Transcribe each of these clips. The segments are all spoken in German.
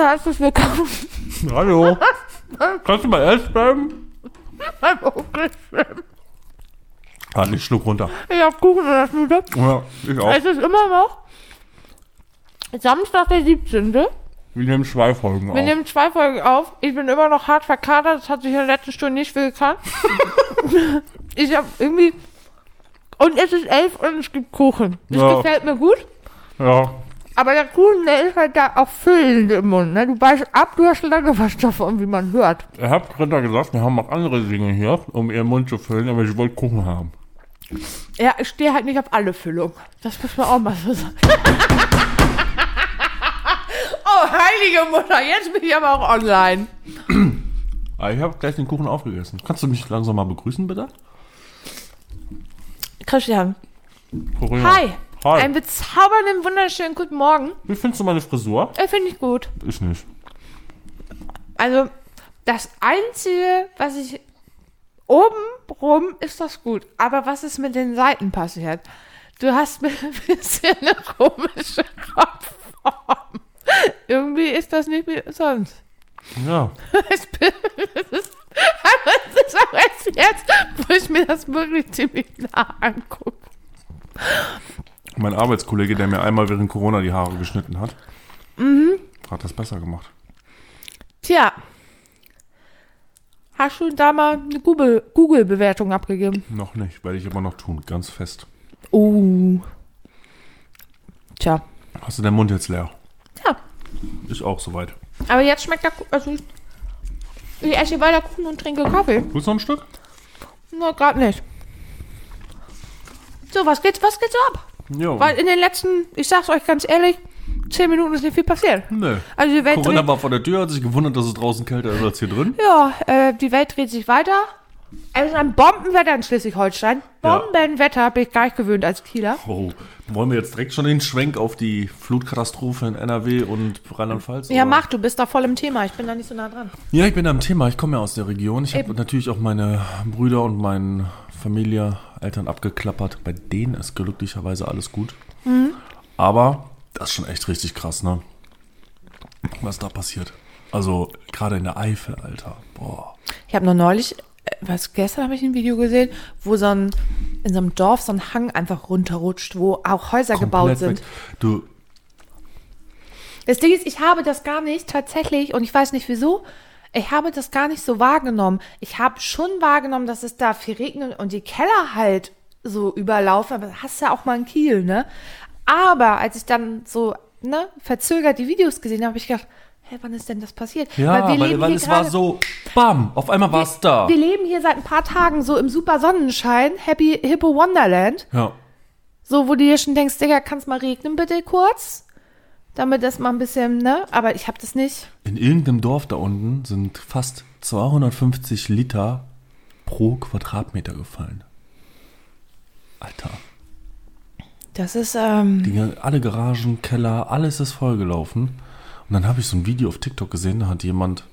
herzlich willkommen Hallo. Kannst du mal ehrlich bleiben? Ah, nicht Schluck runter. Ich hab Kuchen in der Schule. Ja, ich auch. Es ist immer noch Samstag, der 17. Wir Wir nehmen zwei Folgen auf. nehmen zwei Folgen auf. Ich bin immer noch hart verkatert. Das hat sich in der letzten Stunde nicht viel getan. ich hab irgendwie... Und es ist elf und es gibt Kuchen. Das Ja. gefällt mir gut. Ja. Aber der Kuchen, der ist halt da auch füllend im Mund. Ne? Du beißt ab, du hast lange was davon, wie man hört. Ich hab Greta gesagt, wir haben auch andere Dinge hier, um ihren Mund zu füllen, aber ich wollte Kuchen haben. Ja, ich stehe halt nicht auf alle Füllung. Das muss man auch mal so sagen. oh, heilige Mutter, jetzt bin ich aber auch online. Ah, ich habe gleich den Kuchen aufgegessen. Kannst du mich langsam mal begrüßen, bitte? Christian, Corinna. hi. Hi. Einen bezaubernden, wunderschönen guten Morgen. Wie findest du meine Frisur? Äh, Finde ich gut. Ich nicht. Also, das Einzige, was ich... Oben rum ist das gut. Aber was ist mit den Seiten passiert? Du hast mir ein bisschen eine komische Kopfform. Irgendwie ist das nicht wie sonst. Ja. Es ist, aber es ist auch erst jetzt, wo ich mir das wirklich ziemlich nah angucke. Mein Arbeitskollege, der mir einmal während Corona die Haare geschnitten hat, Mhm. hat das besser gemacht. Tja. Hast du da mal eine Google- Google-Bewertung abgegeben? Noch nicht, werde ich aber noch tun, ganz fest. Oh. Tja. Hast du deinen Mund jetzt leer? Ja. Ich auch soweit. Aber jetzt schmeckt der Kuchen. Also ich, ich esse weiter Kuchen und trinke Kaffee. Willst du noch ein Stück? Na, gerade nicht. So, was geht's, was geht's ab? Ja. Weil in den letzten, ich sag's euch ganz ehrlich, zehn Minuten ist nicht viel passiert. Nö. Also die Welt Corinna dreht, war vor der Tür, hat sich gewundert, dass es draußen kälter ist als hier drin. ja, äh, die Welt dreht sich weiter. Es ist ein Bombenwetter in Schleswig-Holstein. Bombenwetter bin ich gar nicht gewöhnt als Kieler. Oh, wollen wir jetzt direkt schon den Schwenk auf die Flutkatastrophe in NRW und Rheinland-Pfalz? Ja, oder? mach, du bist da voll im Thema. Ich bin da nicht so nah dran. Ja, ich bin am Thema. Ich komme ja aus der Region. Ich habe natürlich auch meine Brüder und meine Familie, Eltern abgeklappert. Bei denen ist glücklicherweise alles gut. Mhm. Aber das ist schon echt richtig krass, ne? Was da passiert. Also gerade in der Eifel, Alter. Boah. Ich habe noch neulich, äh, was gestern habe ich ein Video gesehen, wo so ein in so einem Dorf so ein Hang einfach runterrutscht, wo auch Häuser gebaut Komplett sind. weg. Du, Das Ding ist, ich habe das gar nicht tatsächlich und ich weiß nicht wieso. Ich habe das gar nicht so wahrgenommen. Ich habe schon wahrgenommen, dass es da viel regnet und die Keller halt so überlaufen. Aber hast ja auch mal einen Kiel, ne? Aber als ich dann so ne, verzögert die Videos gesehen habe, habe ich gedacht, hä, wann ist denn das passiert? ja, weil, leben weil, hier es war gerade- so, bam, auf einmal war es da. Wir leben hier seit ein paar Tagen so im super Sonnenschein, Happy Hippo Wonderland. Ja. So, wo du dir schon denkst, Digga, kann's mal regnen bitte kurz? Damit das mal ein bisschen, ne? Aber ich hab das nicht. In irgendeinem Dorf da unten sind fast 250 Liter pro Quadratmeter gefallen. Alter. Das ist, ähm, Die, alle Garagen, Keller, alles ist vollgelaufen. Und dann habe ich so ein Video auf TikTok gesehen, da hat jemand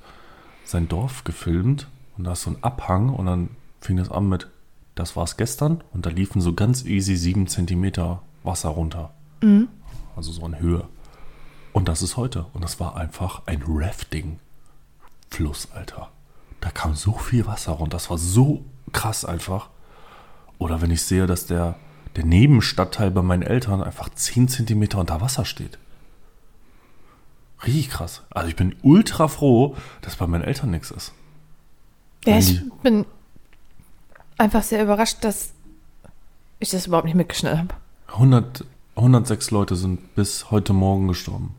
sein Dorf gefilmt und da ist so ein Abhang und dann fing das an mit, das war's gestern und da liefen so ganz easy sieben Zentimeter Wasser runter. Also so in Höhe. Und das ist heute. Und das war einfach ein Rafting-Fluss, Alter. Da kam so viel Wasser runter. Das war so krass einfach. Oder wenn ich sehe, dass der, der Nebenstadtteil bei meinen Eltern einfach 10 Zentimeter unter Wasser steht. Richtig krass. Also ich bin ultra froh, dass bei meinen Eltern nichts ist. ja, ich bin einfach sehr überrascht, dass ich das überhaupt nicht mitgeschnitten habe. 100, 106 Leute sind bis heute Morgen gestorben.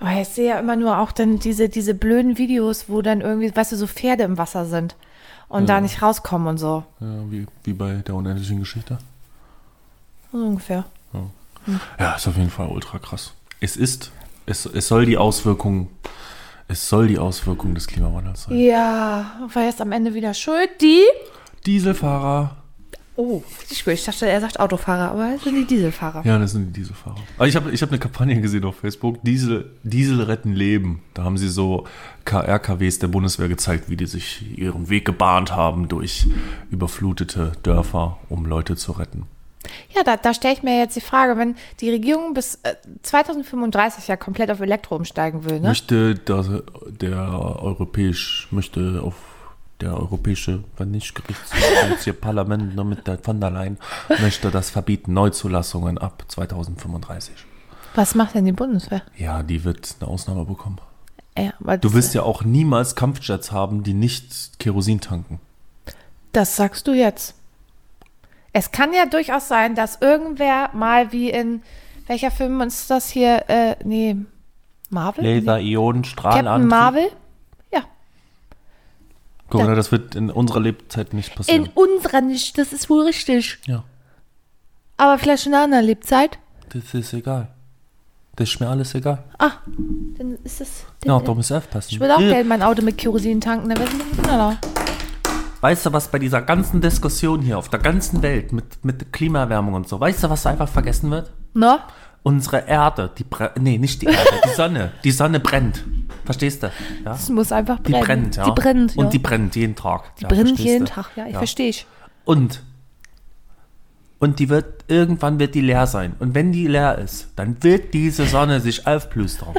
Aber ich sehe ja immer nur auch dann diese, diese blöden Videos, wo dann irgendwie, weißt du, so Pferde im Wasser sind und da nicht rauskommen und so. Ja, wie, wie bei der unendlichen Geschichte. So ungefähr. Ja, ist auf jeden Fall ultra krass. Es ist, es, es soll die Auswirkung, es soll die Auswirkung des Klimawandels sein. Ja, war jetzt am Ende wieder schuld. Die? Dieselfahrer. Oh, richtig gut. Ich dachte, er sagt Autofahrer, aber es sind die Dieselfahrer. Ja, das sind die Dieselfahrer. Aber ich habe ich hab eine Kampagne gesehen auf Facebook, Diesel, Diesel retten Leben. Da haben sie so KRKWs der Bundeswehr gezeigt, wie die sich ihren Weg gebahnt haben durch überflutete Dörfer, um Leute zu retten. Ja, da, da stelle ich mir jetzt die Frage, wenn die Regierung bis äh, 2035 ja komplett auf Elektro umsteigen will, ne? Möchte das, der europäisch, möchte auf der europäische, wenn nicht Gerichtshof, hier Parlament ne, mit der von der Leyen, möchte das verbieten, Neuzulassungen ab 2035. Was macht denn die Bundeswehr? Ja, die wird eine Ausnahme bekommen. Ja, Du wirst ja auch niemals Kampfjets haben, die nicht Kerosin tanken. Das sagst du jetzt. Es kann ja durchaus sein, dass irgendwer mal wie in welcher Film ist das hier? Äh, nee, Marvel? Laser, Ionen, Captain. Marvel? Guck mal, das wird in unserer Lebzeit nicht In passieren. unserer nicht, das ist wohl richtig. ja, Aber vielleicht in einer anderen Lebzeit. das ist egal. Das ist mir alles egal. Ah, dann ist es. Ja, da muss aufpassen. ich würde auch Ja. gerne mein Auto mit Kerosin tanken, dann wäre es. Weißt du, was bei dieser ganzen Diskussion hier auf der ganzen Welt mit, mit Klimaerwärmung und so, weißt du, was einfach vergessen wird? Ne? Unsere Erde, die brennt, nee, nicht die Erde, die Sonne, die Sonne brennt. Verstehst du? Ja? Es muss einfach Die brennen. brennt, ja. Die brennt, ja. Und die brennt jeden Tag. Die ja, brennt jeden du? Tag, ja, ich verstehe ich. Und und die wird irgendwann wird die leer sein. Und wenn die leer ist, dann wird diese Sonne sich aufplustern.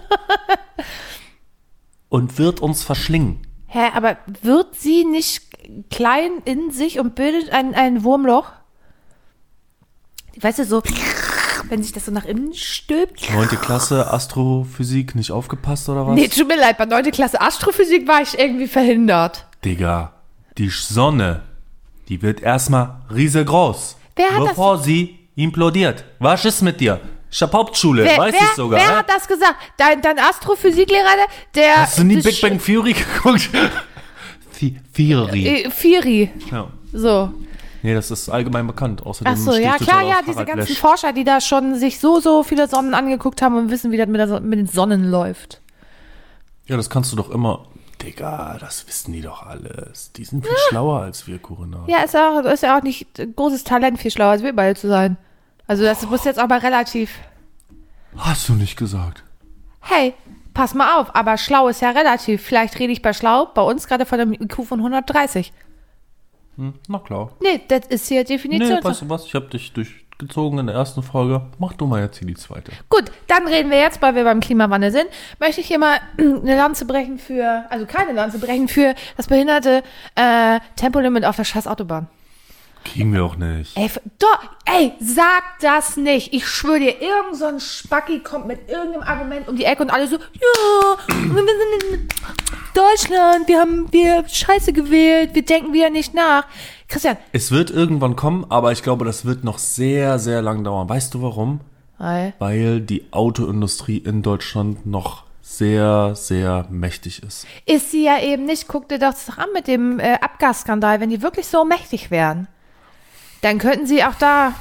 und wird uns verschlingen. Hä, aber wird sie nicht klein in sich und bildet ein, ein Wurmloch? Weißt du, so, wenn sich das so nach innen stülpt? Neunte Klasse Astrophysik nicht aufgepasst oder was? Nee, tut mir leid, bei 9. Klasse Astrophysik war ich irgendwie verhindert. Digga, die Sonne, die wird erstmal riesengroß. Wer hat das- bevor sie implodiert. Was ist mit dir? Ich hab Hauptschule, Wer, weiß wer, ich sogar. wer hä? hat das gesagt? Dein, dein Astrophysiklehrer, der. Hast du nie das Big Bang Theory geguckt? Theory. Äh, Firi. Ja. So. Nee, das ist allgemein bekannt. Außerdem Ach so, ja klar, ja, diese ganzen Lesch. Forscher, die da schon sich so, so viele Sonnen angeguckt haben und wissen, wie das mit, der, mit den Sonnen läuft. Ja, das kannst du doch immer. Digga, das wissen die doch alles. Die sind viel schlauer als wir, Corinna. Ja, ist ja, auch, ist ja auch nicht großes Talent, viel schlauer als wir beide zu sein. Also das muss jetzt auch mal relativ. Hast du nicht gesagt. Hey, pass mal auf, aber schlau ist ja relativ. Vielleicht rede ich bei schlau bei uns gerade von einem IQ von 130. Hm, na klar. Nee, das ist hier Definition. Nee, weißt du was? Ich habe dich durchgezogen in der ersten Folge. Mach du mal jetzt hier die zweite. Gut, dann reden wir jetzt, weil wir beim Klimawandel sind, möchte ich hier mal eine Lanze brechen für, also keine Lanze brechen für das behinderte äh, Tempolimit auf der scheiß Autobahn. Kriegen wir auch nicht. Ey, doch, ey, sag das nicht. Ich schwöre dir, irgend so ein Spacki kommt mit irgendeinem Argument um die Ecke und alle so, ja, wir sind in Deutschland, wir haben wir Scheiße gewählt, wir denken wieder nicht nach. Christian, Es wird irgendwann kommen, aber ich glaube, das wird noch sehr, sehr lang dauern. Weißt du warum? Ei. Weil die Autoindustrie in Deutschland noch sehr, sehr mächtig ist. ist sie ja eben nicht. Guck dir das doch an mit dem äh, Abgasskandal. Wenn die wirklich so mächtig wären, dann könnten sie auch da.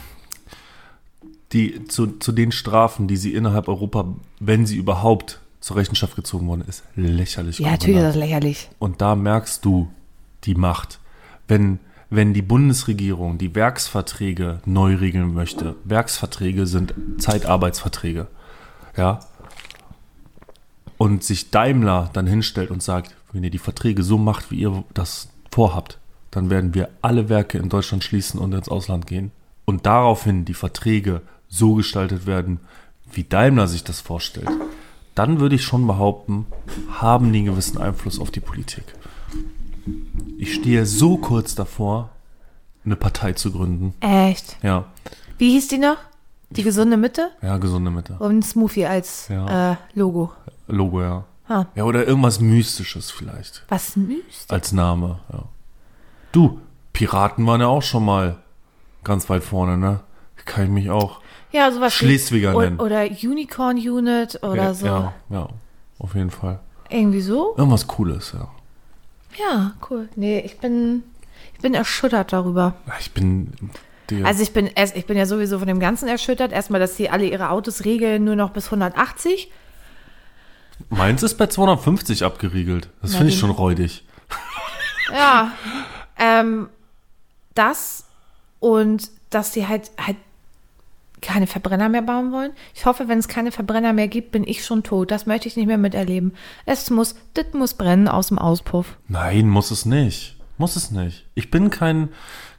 Die, zu, zu den Strafen, die sie innerhalb Europa, wenn sie überhaupt zur Rechenschaft gezogen worden ist, lächerlich. Ja, natürlich ist das lächerlich. Und da merkst du die Macht. Wenn, wenn die Bundesregierung die Werksverträge neu regeln möchte, Werksverträge sind Zeitarbeitsverträge, ja, und sich Daimler dann hinstellt und sagt, wenn ihr die Verträge so macht, wie ihr das vorhabt, dann werden wir alle Werke in Deutschland schließen und ins Ausland gehen. Und daraufhin die Verträge so gestaltet werden, wie Daimler sich das vorstellt. Dann würde ich schon behaupten, haben die einen gewissen Einfluss auf die Politik. Ich stehe so kurz davor, eine Partei zu gründen. Echt. Ja, Wie hieß die noch? Die gesunde Mitte? ja, gesunde Mitte. Und Smoothie als Ja. äh, Logo. Logo, ja. Ah. Ja, oder irgendwas Mystisches vielleicht. Was müsst? Als Name, ja. Du, Piraten waren ja auch schon mal ganz weit vorne, ne? Kann ich mich auch. Ja, sowas. wie- Schleswiger o- nennen. Oder Unicorn Unit oder ja, so. Ja, ja, auf jeden Fall. Irgendwie so? Irgendwas Cooles, ja. Ja, cool. Nee, ich bin, ich bin erschüttert darüber. Ich bin. Der, Also ich bin, ich bin ja sowieso von dem Ganzen erschüttert. Erstmal, dass sie alle ihre Autos regeln nur noch bis 180. meins ist bei 250 abgeriegelt. Das finde ich schon räudig. Ja. ähm, das und dass sie halt halt keine Verbrenner mehr bauen wollen. Ich hoffe, wenn es keine Verbrenner mehr gibt, bin ich schon tot. Das möchte ich nicht mehr miterleben. Es muss, das muss brennen aus dem Auspuff. Nein, muss es nicht. Muss es nicht. Ich bin kein,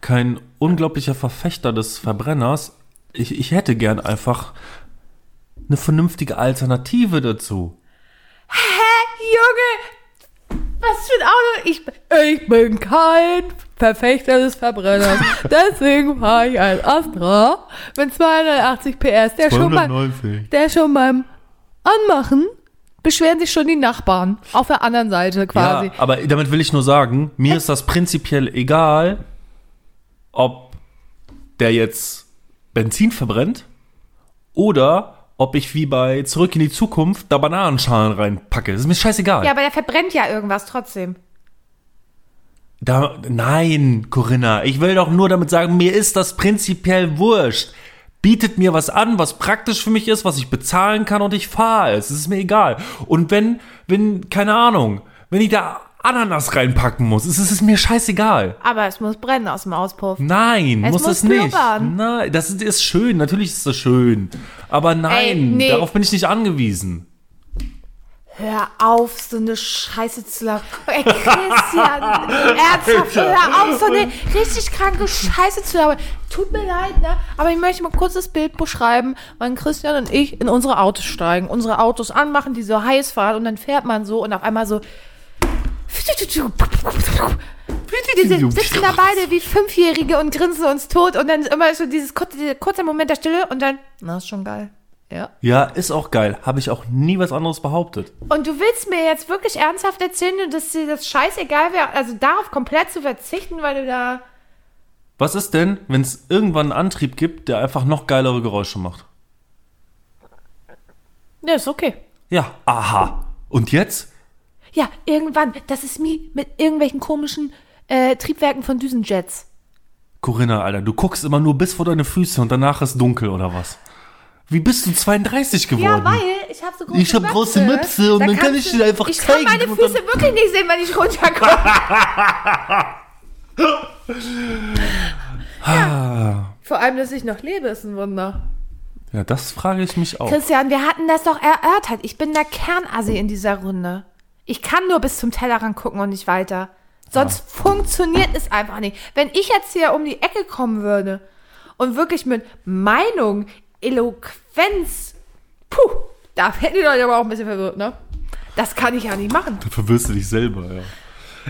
kein unglaublicher Verfechter des Verbrenners, ich, ich hätte gern einfach eine vernünftige Alternative dazu. Junge, was für ein Auto. Ich, ich bin kein Verfechter des Verbrenners. Deswegen fahre ich ein Astra mit 280 PS. Der schon, 290. der schon beim Anmachen beschweren sich schon die Nachbarn. Auf der anderen Seite quasi. Ja, aber damit will ich nur sagen, mir ist das prinzipiell egal, ob der jetzt Benzin verbrennt oder ob ich wie bei Zurück in die Zukunft da Bananenschalen reinpacke. Das ist mir scheißegal. Ja, aber der verbrennt ja irgendwas trotzdem. Da, nein, Corinna, ich will doch nur damit sagen, mir ist das prinzipiell wurscht. Bietet mir was an, was praktisch für mich ist, was ich bezahlen kann und ich fahre es. Es ist mir egal. Und wenn, wenn, keine Ahnung, wenn ich da Ananas reinpacken muss, ist es ist mir scheißegal. Aber es muss brennen aus dem Auspuff. Nein, Es muss muss es nicht. Nein, das ist, ist schön, natürlich ist das schön. Aber nein, Ey, nee. darauf bin ich nicht angewiesen. Hör auf, so eine Scheiße zu labern. Ey, Christian, ernsthaft, hör auf, so eine richtig kranke Scheiße zu labern. Tut mir leid, ne? Aber ich möchte mal kurz das Bild beschreiben, wann Christian und ich in unsere Autos steigen, unsere Autos anmachen, die so heiß fahren und dann fährt man so und auf einmal so. Wir sitzen da beide wie Fünfjährige und grinsen uns tot und dann immer so dieses kurze, dieser kurze Moment der Stille und dann, na, ist schon geil. Ja. Ja, ist auch geil. Habe ich auch nie was anderes behauptet. Und du willst mir jetzt wirklich ernsthaft erzählen, dass dir das scheißegal wäre, also darauf komplett zu verzichten, weil du da. Was ist denn, wenn es irgendwann einen Antrieb gibt, der einfach noch geilere Geräusche macht? Ja, ist okay. Ja, aha. Und jetzt? Ja, irgendwann, das ist wie mit irgendwelchen komischen äh, Triebwerken von Düsenjets. Corinna, Alter, du guckst immer nur bis vor deine Füße und danach ist dunkel oder was? Wie bist du 32 geworden? Ja, weil ich habe so große Ich hab große Möpse und Da dann kann ich dir einfach Ich zeigen kann meine Füße wirklich nicht sehen, wenn ich runterkomme. Vor allem, dass ich noch lebe, ist ein Wunder. Ja, das frage ich mich auch. Christian, wir hatten das doch erörtert. Ich bin der Kernassi in dieser Runde. Ich kann nur bis zum Tellerrand gucken und nicht weiter. Sonst funktioniert es einfach nicht. Wenn ich jetzt hier um die Ecke kommen würde und wirklich mit Meinung, Eloquenz, puh, da hätte ich euch aber auch ein bisschen verwirrt, ne? Das kann ich ja nicht machen. Du verwirrst du dich selber, ja.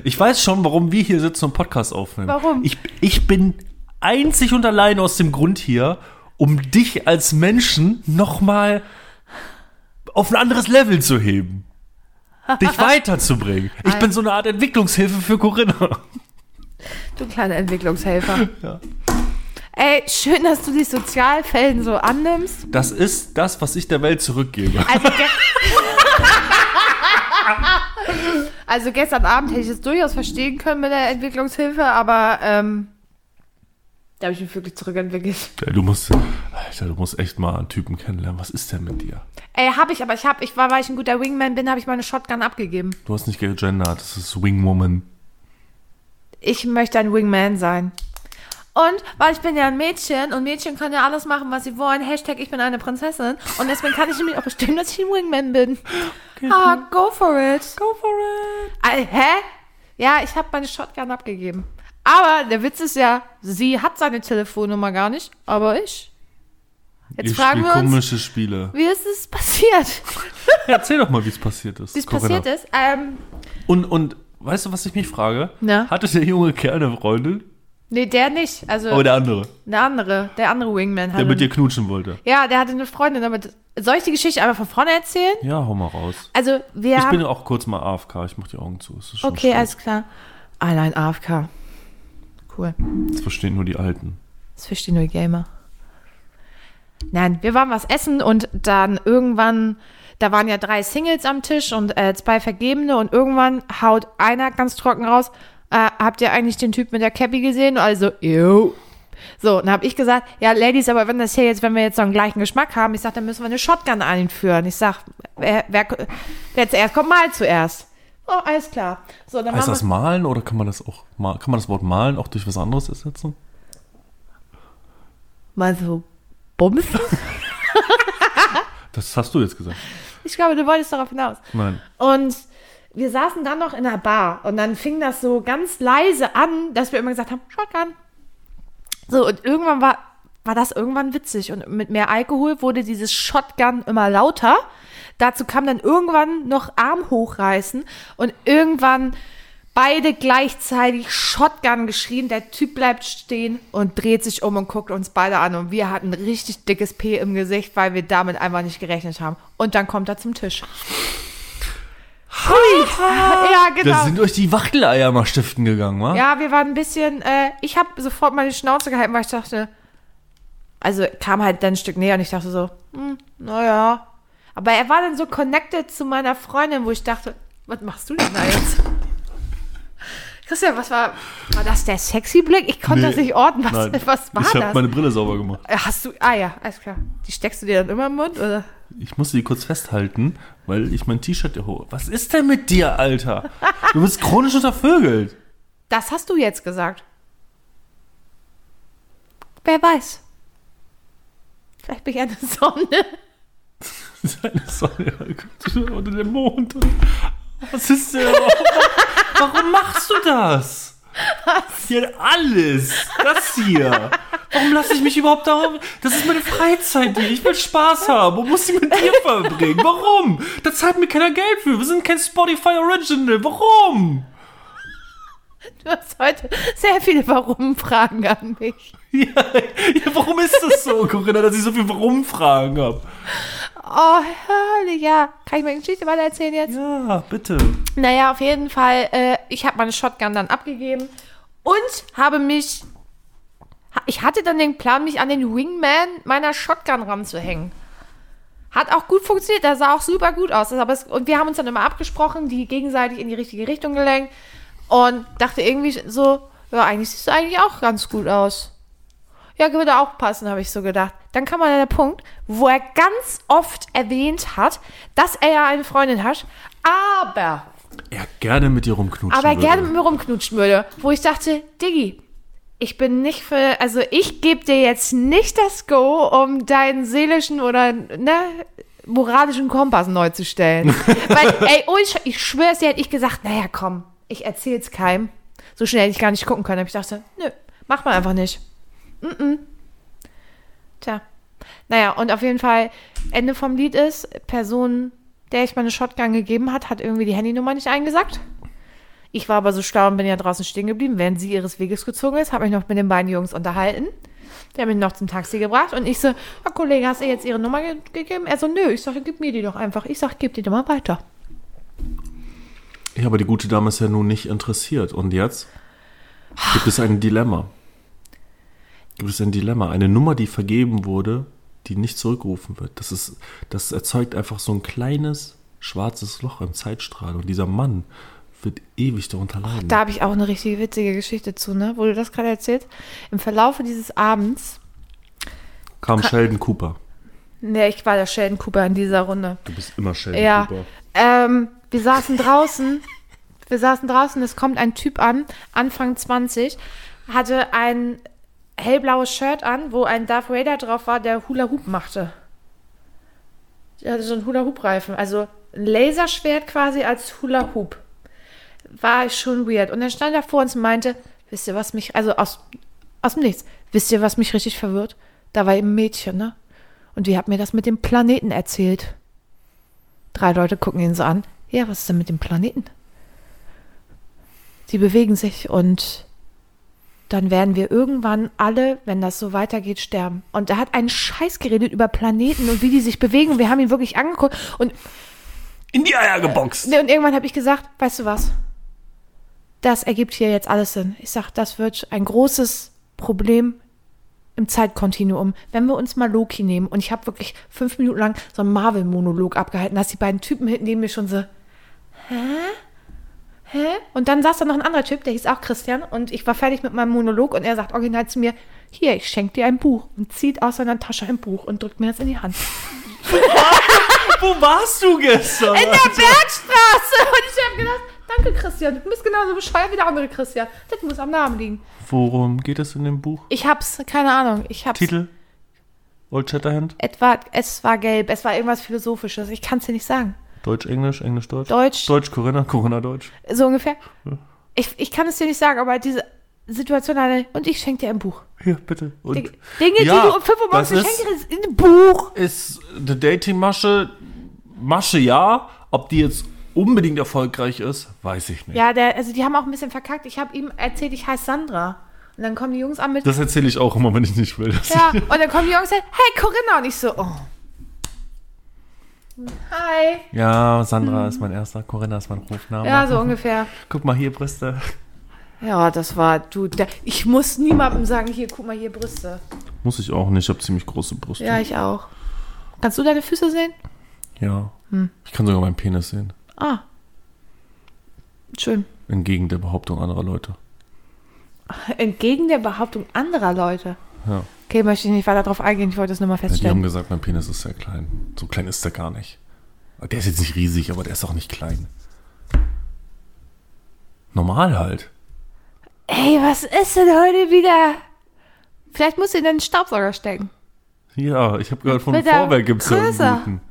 Ich weiß schon, warum wir hier sitzen und Podcast aufnehmen. Warum? Ich, ich bin einzig und allein aus dem Grund hier, um dich als Menschen nochmal auf ein anderes Level zu heben. Dich weiterzubringen. Ich bin so eine Art Entwicklungshilfe für Corinna. Du kleiner Entwicklungshelfer. Ja. Ey, schön, dass du die Sozialfällen so annimmst. Das ist das, was ich der Welt zurückgebe. Also, ge also gestern Abend hätte ich es durchaus verstehen können mit der Entwicklungshilfe, aber ähm, da habe ich mich wirklich zurückentwickelt. Ja, du musst, Alter, du musst echt mal einen Typen kennenlernen. Was ist denn mit dir? Ey, habe ich, aber ich habe, ich war, weil ich ein guter Wingman bin, habe ich meine Shotgun abgegeben. Du hast nicht gegendert, das ist Wingwoman. Ich möchte ein Wingman sein. Und weil ich bin ja ein Mädchen und Mädchen können ja alles machen, was sie wollen. Hashtag ich bin eine Prinzessin. Und deswegen kann ich nämlich auch bestimmen, dass ich ein Wingman bin. Ah, go for it. Go for it. Äh, hä? Ja, ich habe meine Shotgun abgegeben. Aber der Witz ist ja, sie hat seine Telefonnummer gar nicht, aber ich. Jetzt ich fragen wir uns, komische Spiele. wie ist es passiert? Erzähl doch mal, wie es passiert ist. Wie es passiert ist? Ähm, Und, und weißt du, was ich mich frage? Na? Hatte der junge Kerl eine Freundin? nee, der nicht. Also Aber der andere, der andere, der andere Wingman der mit dir knutschen wollte. ja, der hatte eine Freundin, aber soll ich die Geschichte einfach von vorne erzählen? Ja, hau mal raus. Also, wir Ich haben. bin auch kurz mal AFK, ich mach die Augen zu. Es ist schon okay, spät. alles klar. Allein AFK. Cool. Das verstehen nur die Alten. Das verstehen nur die Gamer. Nein, wir waren was essen und dann irgendwann, da waren ja drei Singles am Tisch und äh, zwei Vergebene und irgendwann haut einer ganz trocken raus, äh, habt ihr eigentlich den Typ mit der Cappy gesehen? Also, yo. So, dann habe ich gesagt, ja, Ladies, aber wenn das hier jetzt, wenn wir jetzt so einen gleichen Geschmack haben, ich sag, dann müssen wir eine Shotgun einführen. Ich sag, wer, wer, wer zuerst kommt, mal zuerst. Oh, alles klar. So, dann Heißt das malen oder kann man das auch kann man das Wort malen auch durch was anderes ersetzen? mal so Bums. Das hast du jetzt gesagt. Ich glaube, du wolltest darauf hinaus. Nein. Und wir saßen dann noch in der Bar und dann fing das so ganz leise an, dass wir immer gesagt haben, Shotgun. So, und irgendwann war, war das irgendwann witzig. Und mit mehr Alkohol wurde dieses Shotgun immer lauter. Dazu kam dann irgendwann noch Arm hochreißen und irgendwann beide gleichzeitig Shotgun geschrien. Der Typ bleibt stehen und dreht sich um und guckt uns beide an. Und wir hatten ein richtig dickes P im Gesicht, weil wir damit einfach nicht gerechnet haben. Und dann kommt er zum Tisch. Hui! ja, Wir genau. sind durch die Wachteleier mal stiften gegangen, wa? Ja, wir waren ein bisschen, äh, ich habe sofort meine Schnauze gehalten, weil ich dachte, also kam halt dann ein Stück näher und ich dachte so, hm, naja. Aber er war dann so connected zu meiner Freundin, wo ich dachte, was machst du denn da jetzt? Christian, was war, war das der sexy Blick? Ich konnte Nee, das nicht ordnen. Was, Nein. was war ich habe das? meine Brille sauber gemacht. Hast du, ah ja, alles klar. Die steckst du dir dann immer im Mund, oder? Ich musste die kurz festhalten, weil ich mein T-Shirt hier hoch. Was ist denn mit dir, Alter? Du bist chronisch untervögelt. Das hast du jetzt gesagt. Wer weiß. Vielleicht bin ich eine Sonne. Seine Sonne unter dem Mond. Was ist denn? Warum machst du das? Hier alles. Das hier. Warum lasse ich mich überhaupt darauf? Das ist meine Freizeit hier. Ich will Spaß haben und muss sie mit dir verbringen. Warum? Da zahlt mir keiner Geld für. Wir sind kein Spotify Original. Warum? Du hast heute sehr viele Warum-Fragen an mich. Ja, ja, warum ist das so, Corinna, dass ich so viel Warum-Fragen habe? Oh, herrlich, ja. Kann ich meine Geschichte weiter erzählen jetzt? Ja, bitte. Naja, auf jeden Fall, äh, ich habe meine Shotgun dann abgegeben und habe mich. Ich hatte dann den Plan, mich an den Wingman meiner Shotgun ranzuhängen. Hat auch gut funktioniert, das sah auch super gut aus. Aber es, und wir haben uns dann immer abgesprochen, die gegenseitig in die richtige Richtung gelenkt. Und dachte irgendwie so, ja, eigentlich siehst du eigentlich auch ganz gut aus. Ja, würde auch passen, habe ich so gedacht. Dann kam mal der Punkt, wo er ganz oft erwähnt hat, dass er ja eine Freundin hat, aber Er gerne mit dir rumknutschen aber würde. gerne mit mir rumknutschen würde. Wo ich dachte, Diggi, ich bin nicht für, also ich gebe dir jetzt nicht das Go, um deinen seelischen oder ne, moralischen Kompass neu zu stellen. Weil, ey, oh, ich, ich schwör's dir, hätte ich gesagt, naja, komm, ich erzähl's keinem. So schnell hätte ich gar nicht gucken können. Aber ich dachte, nö, mach mal einfach nicht. Mm -mm. Tja. Naja, und auf jeden Fall, Ende vom Lied ist, Person, der ich meine Shotgun gegeben hat, hat irgendwie die Handynummer nicht eingesagt. Ich war aber so schlau und bin ja draußen stehen geblieben, während sie ihres Weges gezogen ist, habe mich noch mit den beiden Jungs unterhalten. Der hat mich noch zum Taxi gebracht und ich so, Herr Kollege, hast du jetzt ihre Nummer ge gegeben? Er so, nö, ich sage, gib mir die doch einfach. Ich sag, gib die doch mal weiter. Ja, aber die gute Dame ist ja nun nicht interessiert. Und jetzt gibt es ein Dilemma. Gibt es ein Dilemma. Eine Nummer, die vergeben wurde, die nicht zurückgerufen wird. Das, ist, das erzeugt einfach so ein kleines schwarzes Loch im Zeitstrahl. Und dieser Mann wird ewig darunter leiden. Da habe ich auch eine richtig witzige Geschichte zu, ne? Wo du das gerade erzählst. Im Verlaufe dieses Abends, Kam Sheldon Cooper. ne, ich war der Sheldon Cooper in dieser Runde. Du bist immer Sheldon Ja, Cooper. ähm, wir saßen draußen, wir saßen draußen, es kommt ein Typ an, Anfang 20, hatte ein hellblaues Shirt an, wo ein Darth Vader drauf war, der Hula Hoop machte. Der hatte so einen Hula Hoop Reifen, also ein Laserschwert quasi als Hula Hoop. War schon weird. Und dann stand er vor uns und meinte, wisst ihr, was mich, also aus, aus dem Nichts, wisst ihr, was mich richtig verwirrt? Da war eben ein Mädchen, ne? Und die hat mir das mit dem Planeten erzählt. Drei Leute gucken ihn so an. Ja, was ist denn mit dem Planeten? Die bewegen sich und dann werden wir irgendwann alle, wenn das so weitergeht, sterben. Und er hat einen Scheiß geredet über Planeten und wie die sich bewegen. Und wir haben ihn wirklich angeguckt. Und, In die Eier geboxt. und irgendwann habe ich gesagt, weißt du was? Das ergibt hier jetzt alles Sinn. Ich sag, das wird ein großes Problem im Zeitkontinuum. Wenn wir uns mal Loki nehmen und ich habe wirklich fünf Minuten lang so einen Marvel-Monolog abgehalten, dass die beiden Typen hinten neben mir schon so, hä? Hä? Und dann saß da noch ein anderer Typ, der hieß auch Christian und ich war fertig mit meinem Monolog und er sagt original zu mir, hier, ich schenke dir ein Buch und zieht aus seiner Tasche ein Buch und drückt mir das in die Hand. Wo warst du gestern? In der Bergstraße! Und ich habe gedacht, danke Christian, du bist genauso bescheuert wie der andere Christian. Das muss am Namen liegen. Worum geht es in dem Buch? Ich hab's, keine Ahnung, ich hab's. Titel? Old Shatterhand? Etwa, es war gelb, es war irgendwas Philosophisches, ich kann's dir nicht sagen. Deutsch, Englisch, Englisch, Deutsch? Deutsch. Deutsch, Corinna, Corinna, Deutsch. So ungefähr. Ich, ich kann es dir nicht sagen, aber diese, Situation eine und ich schenke dir ein Buch. Ja, bitte. Und Dinge, die ja, du um 5 Uhr morgens das geschenkt ist- ein Buch. ist eine Dating-Masche, Masche ja, ob die jetzt unbedingt erfolgreich ist, weiß ich nicht. Ja, der, also die haben auch ein bisschen verkackt. Ich habe ihm erzählt, ich heiße Sandra. Und dann kommen die Jungs an mit, Das erzähle ich auch immer, wenn ich nicht will. ja, und dann kommen die Jungs und sagen, hey Corinna. Und ich so, oh. Hi. ja, Sandra ist mein erster, Corinna ist mein Rufname. Ja, so ungefähr. Guck mal hier, Brüste. Ja, das war, du, der, ich muss niemandem sagen, hier, guck mal, hier Brüste. Muss ich auch nicht, ich habe ziemlich große Brüste. Ja, ich auch. Kannst du deine Füße sehen? Ja. Hm. Ich kann sogar meinen Penis sehen. Ah. Schön. Entgegen der Behauptung anderer Leute. Entgegen der Behauptung anderer Leute. Ja. Okay, möchte ich nicht weiter darauf eingehen, ich wollte es nur mal ja die haben feststellen. gesagt, mein Penis ist sehr klein. So klein ist der gar nicht. Der ist jetzt nicht riesig, aber der ist auch nicht klein. Normal halt. Ey, was ist denn heute wieder? Vielleicht musst du in den Staubsauger stecken. Ja, ich habe gehört, von Mit Vorwerk gibt es ja einen guten.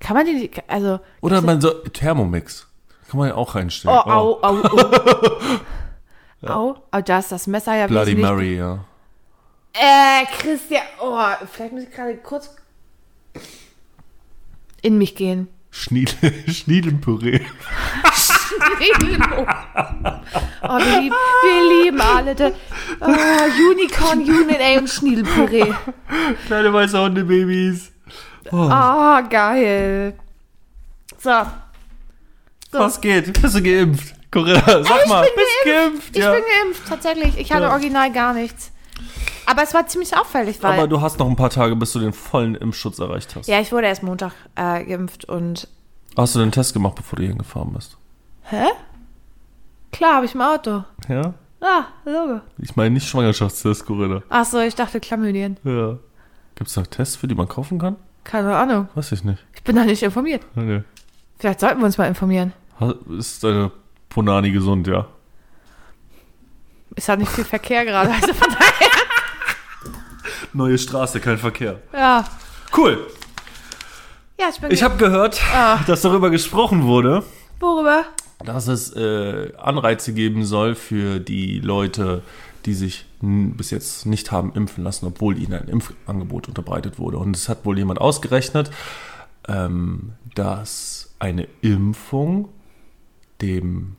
Kann man die, also, Oder man so Thermomix. Kann man ja auch oh, reinstellen. au, au, au. Au, oh, da ist das Messer ja Bloody Mary, ja. Äh, Christian, oh, vielleicht muss ich gerade kurz in mich gehen. Schniedel, Schniedelpüree. Oh, wir lieben, wir lieben alle. De, oh, Unicorn, Union, ey, und Schniedelpüree. Kleine weiße Hundebabys. Oh, Ah, geil. So, Was geht? Bist du geimpft? Corinna, sag ich mal, bin bist geimpft? ich ja. bin geimpft, tatsächlich. Ich hatte Ja. original gar nichts. Aber es war ziemlich auffällig, weil... Aber du hast noch ein paar Tage, bis du den vollen Impfschutz erreicht hast. ja, ich wurde erst Montag äh, geimpft und... Hast du den Test gemacht, bevor du hier gefahren bist? Hä? Klar, habe ich im Auto. Ja? Ah, Logo. Ich meine nicht Schwangerschaftstest, Corinna. Ach so, ich dachte Chlamydien. Ja. Gibt es da Tests, für die man kaufen kann? Keine Ahnung. Weiß ich nicht. Ich bin da nicht informiert. Okay. Vielleicht sollten wir uns mal informieren. Ist deine Ponani gesund, ja? Ist halt nicht viel Verkehr gerade. Also von daher. Neue Straße, kein Verkehr. Ja. Cool. Ja, ich bin. Ich habe gehört, Ah. dass darüber gesprochen wurde, Worüber? dass es äh, Anreize geben soll für die Leute, die sich bis jetzt nicht haben impfen lassen, obwohl ihnen ein Impfangebot unterbreitet wurde. Und es hat wohl jemand ausgerechnet, ähm, dass eine Impfung dem,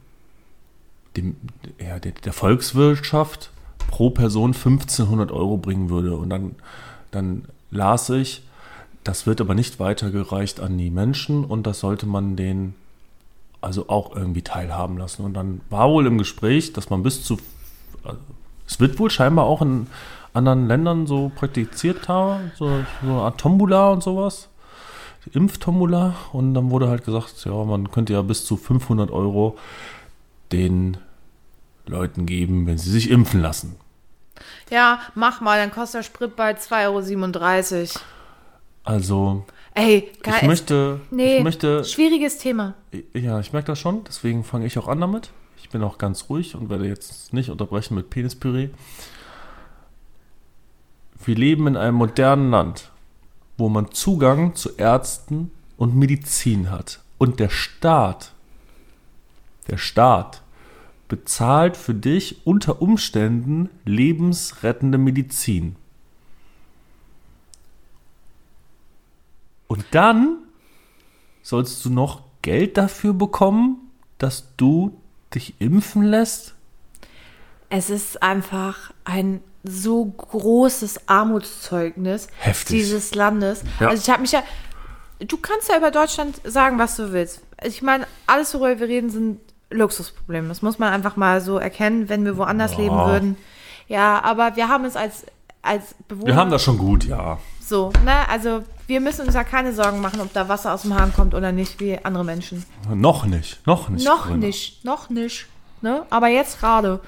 dem ja, der, der Volkswirtschaft pro Person 1500 Euro bringen würde. Und dann, dann las ich, das wird aber nicht weitergereicht an die Menschen und das sollte man den also auch irgendwie teilhaben lassen. Und dann war wohl im Gespräch, dass man bis zu, also es wird wohl scheinbar auch in anderen Ländern so praktiziert haben, so, so eine Art Tombola und sowas. Impftombola. Und dann wurde halt gesagt, ja, man könnte ja bis zu 500 Euro den Leuten geben, wenn sie sich impfen lassen. Ja, mach mal, dann kostet der Sprit bald 2,37 Euro. Also, Ey, geil. ich möchte, nee, ich möchte, schwieriges Thema. ja, ich merke das schon, deswegen fange ich auch an damit. Ich bin auch ganz ruhig und werde jetzt nicht unterbrechen mit Penispüree. Wir leben in einem modernen Land, wo man Zugang zu Ärzten und Medizin hat. Und der Staat, der Staat bezahlt für dich unter Umständen lebensrettende Medizin. Und dann sollst du noch Geld dafür bekommen, dass du dich impfen lässt? Es ist einfach ein so großes Armutszeugnis Heftig. dieses Landes. Ja. Also ich habe mich ja. Du kannst ja über Deutschland sagen, was du willst. Ich meine, alles, worüber wir reden, sind Luxusprobleme. Das muss man einfach mal so erkennen, wenn wir woanders leben würden. Ja, aber wir haben es als, als Bewohner. Wir haben das schon gut, ja. So, ne? Also wir müssen uns ja keine Sorgen machen, ob da Wasser aus dem Hahn kommt oder nicht, wie andere Menschen. Noch nicht, noch nicht. Noch Corinna. nicht, noch nicht. Ne? Aber jetzt gerade.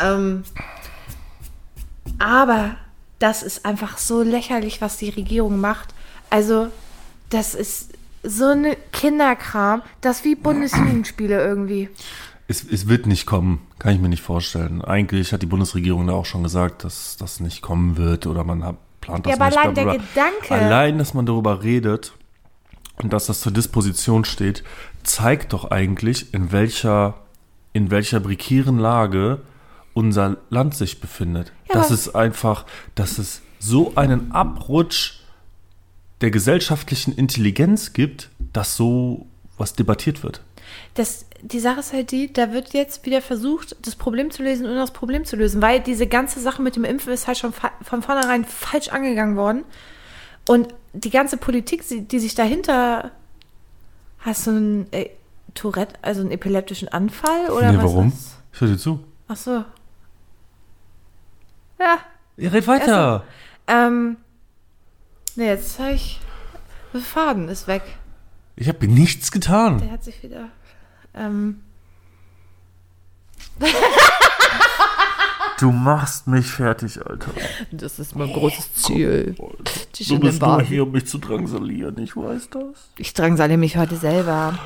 Ähm, aber das ist einfach so lächerlich, was die Regierung macht. Also, das ist so ein Kinderkram, das ist wie Bundesjugendspiele irgendwie. Es, es wird nicht kommen, kann ich mir nicht vorstellen. Eigentlich hat die Bundesregierung da auch schon gesagt, dass das nicht kommen wird oder man hat, plant das Ja, aber nicht. allein bla, der. Gedanke. Allein, dass man darüber redet und dass das zur Disposition steht, zeigt doch eigentlich, in welcher in welcher prekären Lage unser Land sich befindet. Ja, das ist einfach, dass es so einen Abrutsch der gesellschaftlichen Intelligenz gibt, dass so was debattiert wird. Das, die Sache ist halt die, da wird jetzt wieder versucht, das Problem zu lösen, ohne das Problem zu lösen, weil diese ganze Sache mit dem Impfen ist halt schon von vornherein falsch angegangen worden. Und die ganze Politik, die die sich dahinter. Hast du einen äh, Tourette, also einen epileptischen Anfall? Oder nee, was warum? Ist? Ich höre dir zu. Ach so. Ja, Ja, red weiter. ähm. Nee, jetzt habe ich. Der Faden ist weg. Ich habe nichts getan. Der hat sich wieder. Ähm. Du machst mich fertig, Alter. Das ist mein großes Ziel. Die Du bist nur hier, um mich zu drangsalieren, ich weiß das. Ich drangsale mich heute selber.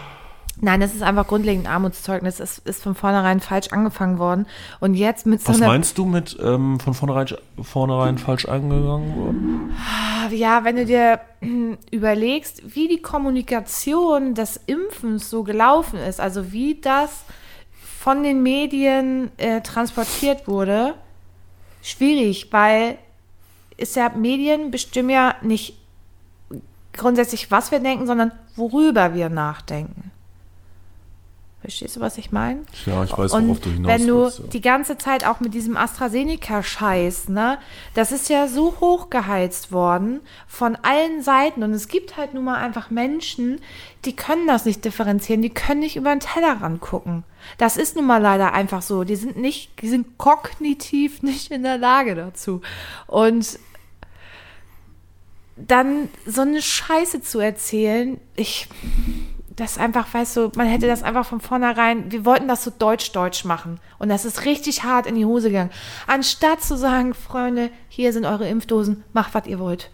Nein, das ist einfach grundlegend Armutszeugnis. Es ist von vornherein falsch angefangen worden. Und jetzt mit so Was meinst du mit ähm, von vornherein, vornherein falsch angegangen worden? Ja, wenn du dir hm, überlegst, wie die Kommunikation des Impfens so gelaufen ist, also wie das von den Medien äh, transportiert wurde, schwierig, weil ist ja Medien bestimmen ja nicht grundsätzlich, was wir denken, sondern worüber wir nachdenken. Verstehst du, was ich meine? Ja, ich weiß, worauf Und du hinaus wenn du willst. Ja. die ganze Zeit auch mit diesem AstraZeneca-Scheiß, ne, das ist ja so hochgeheizt worden von allen Seiten. Und es gibt halt nun mal einfach Menschen, die können das nicht differenzieren, die können nicht über den Tellerrand gucken. Das ist nun mal leider einfach so. Die sind nicht, die sind kognitiv nicht in der Lage dazu. Und dann so eine Scheiße zu erzählen, ich, das einfach, weißt du, man hätte das einfach von vornherein, wir wollten das so deutsch-deutsch machen. Und das ist richtig hart in die Hose gegangen. Anstatt zu sagen, Freunde, hier sind eure Impfdosen, macht, was ihr wollt.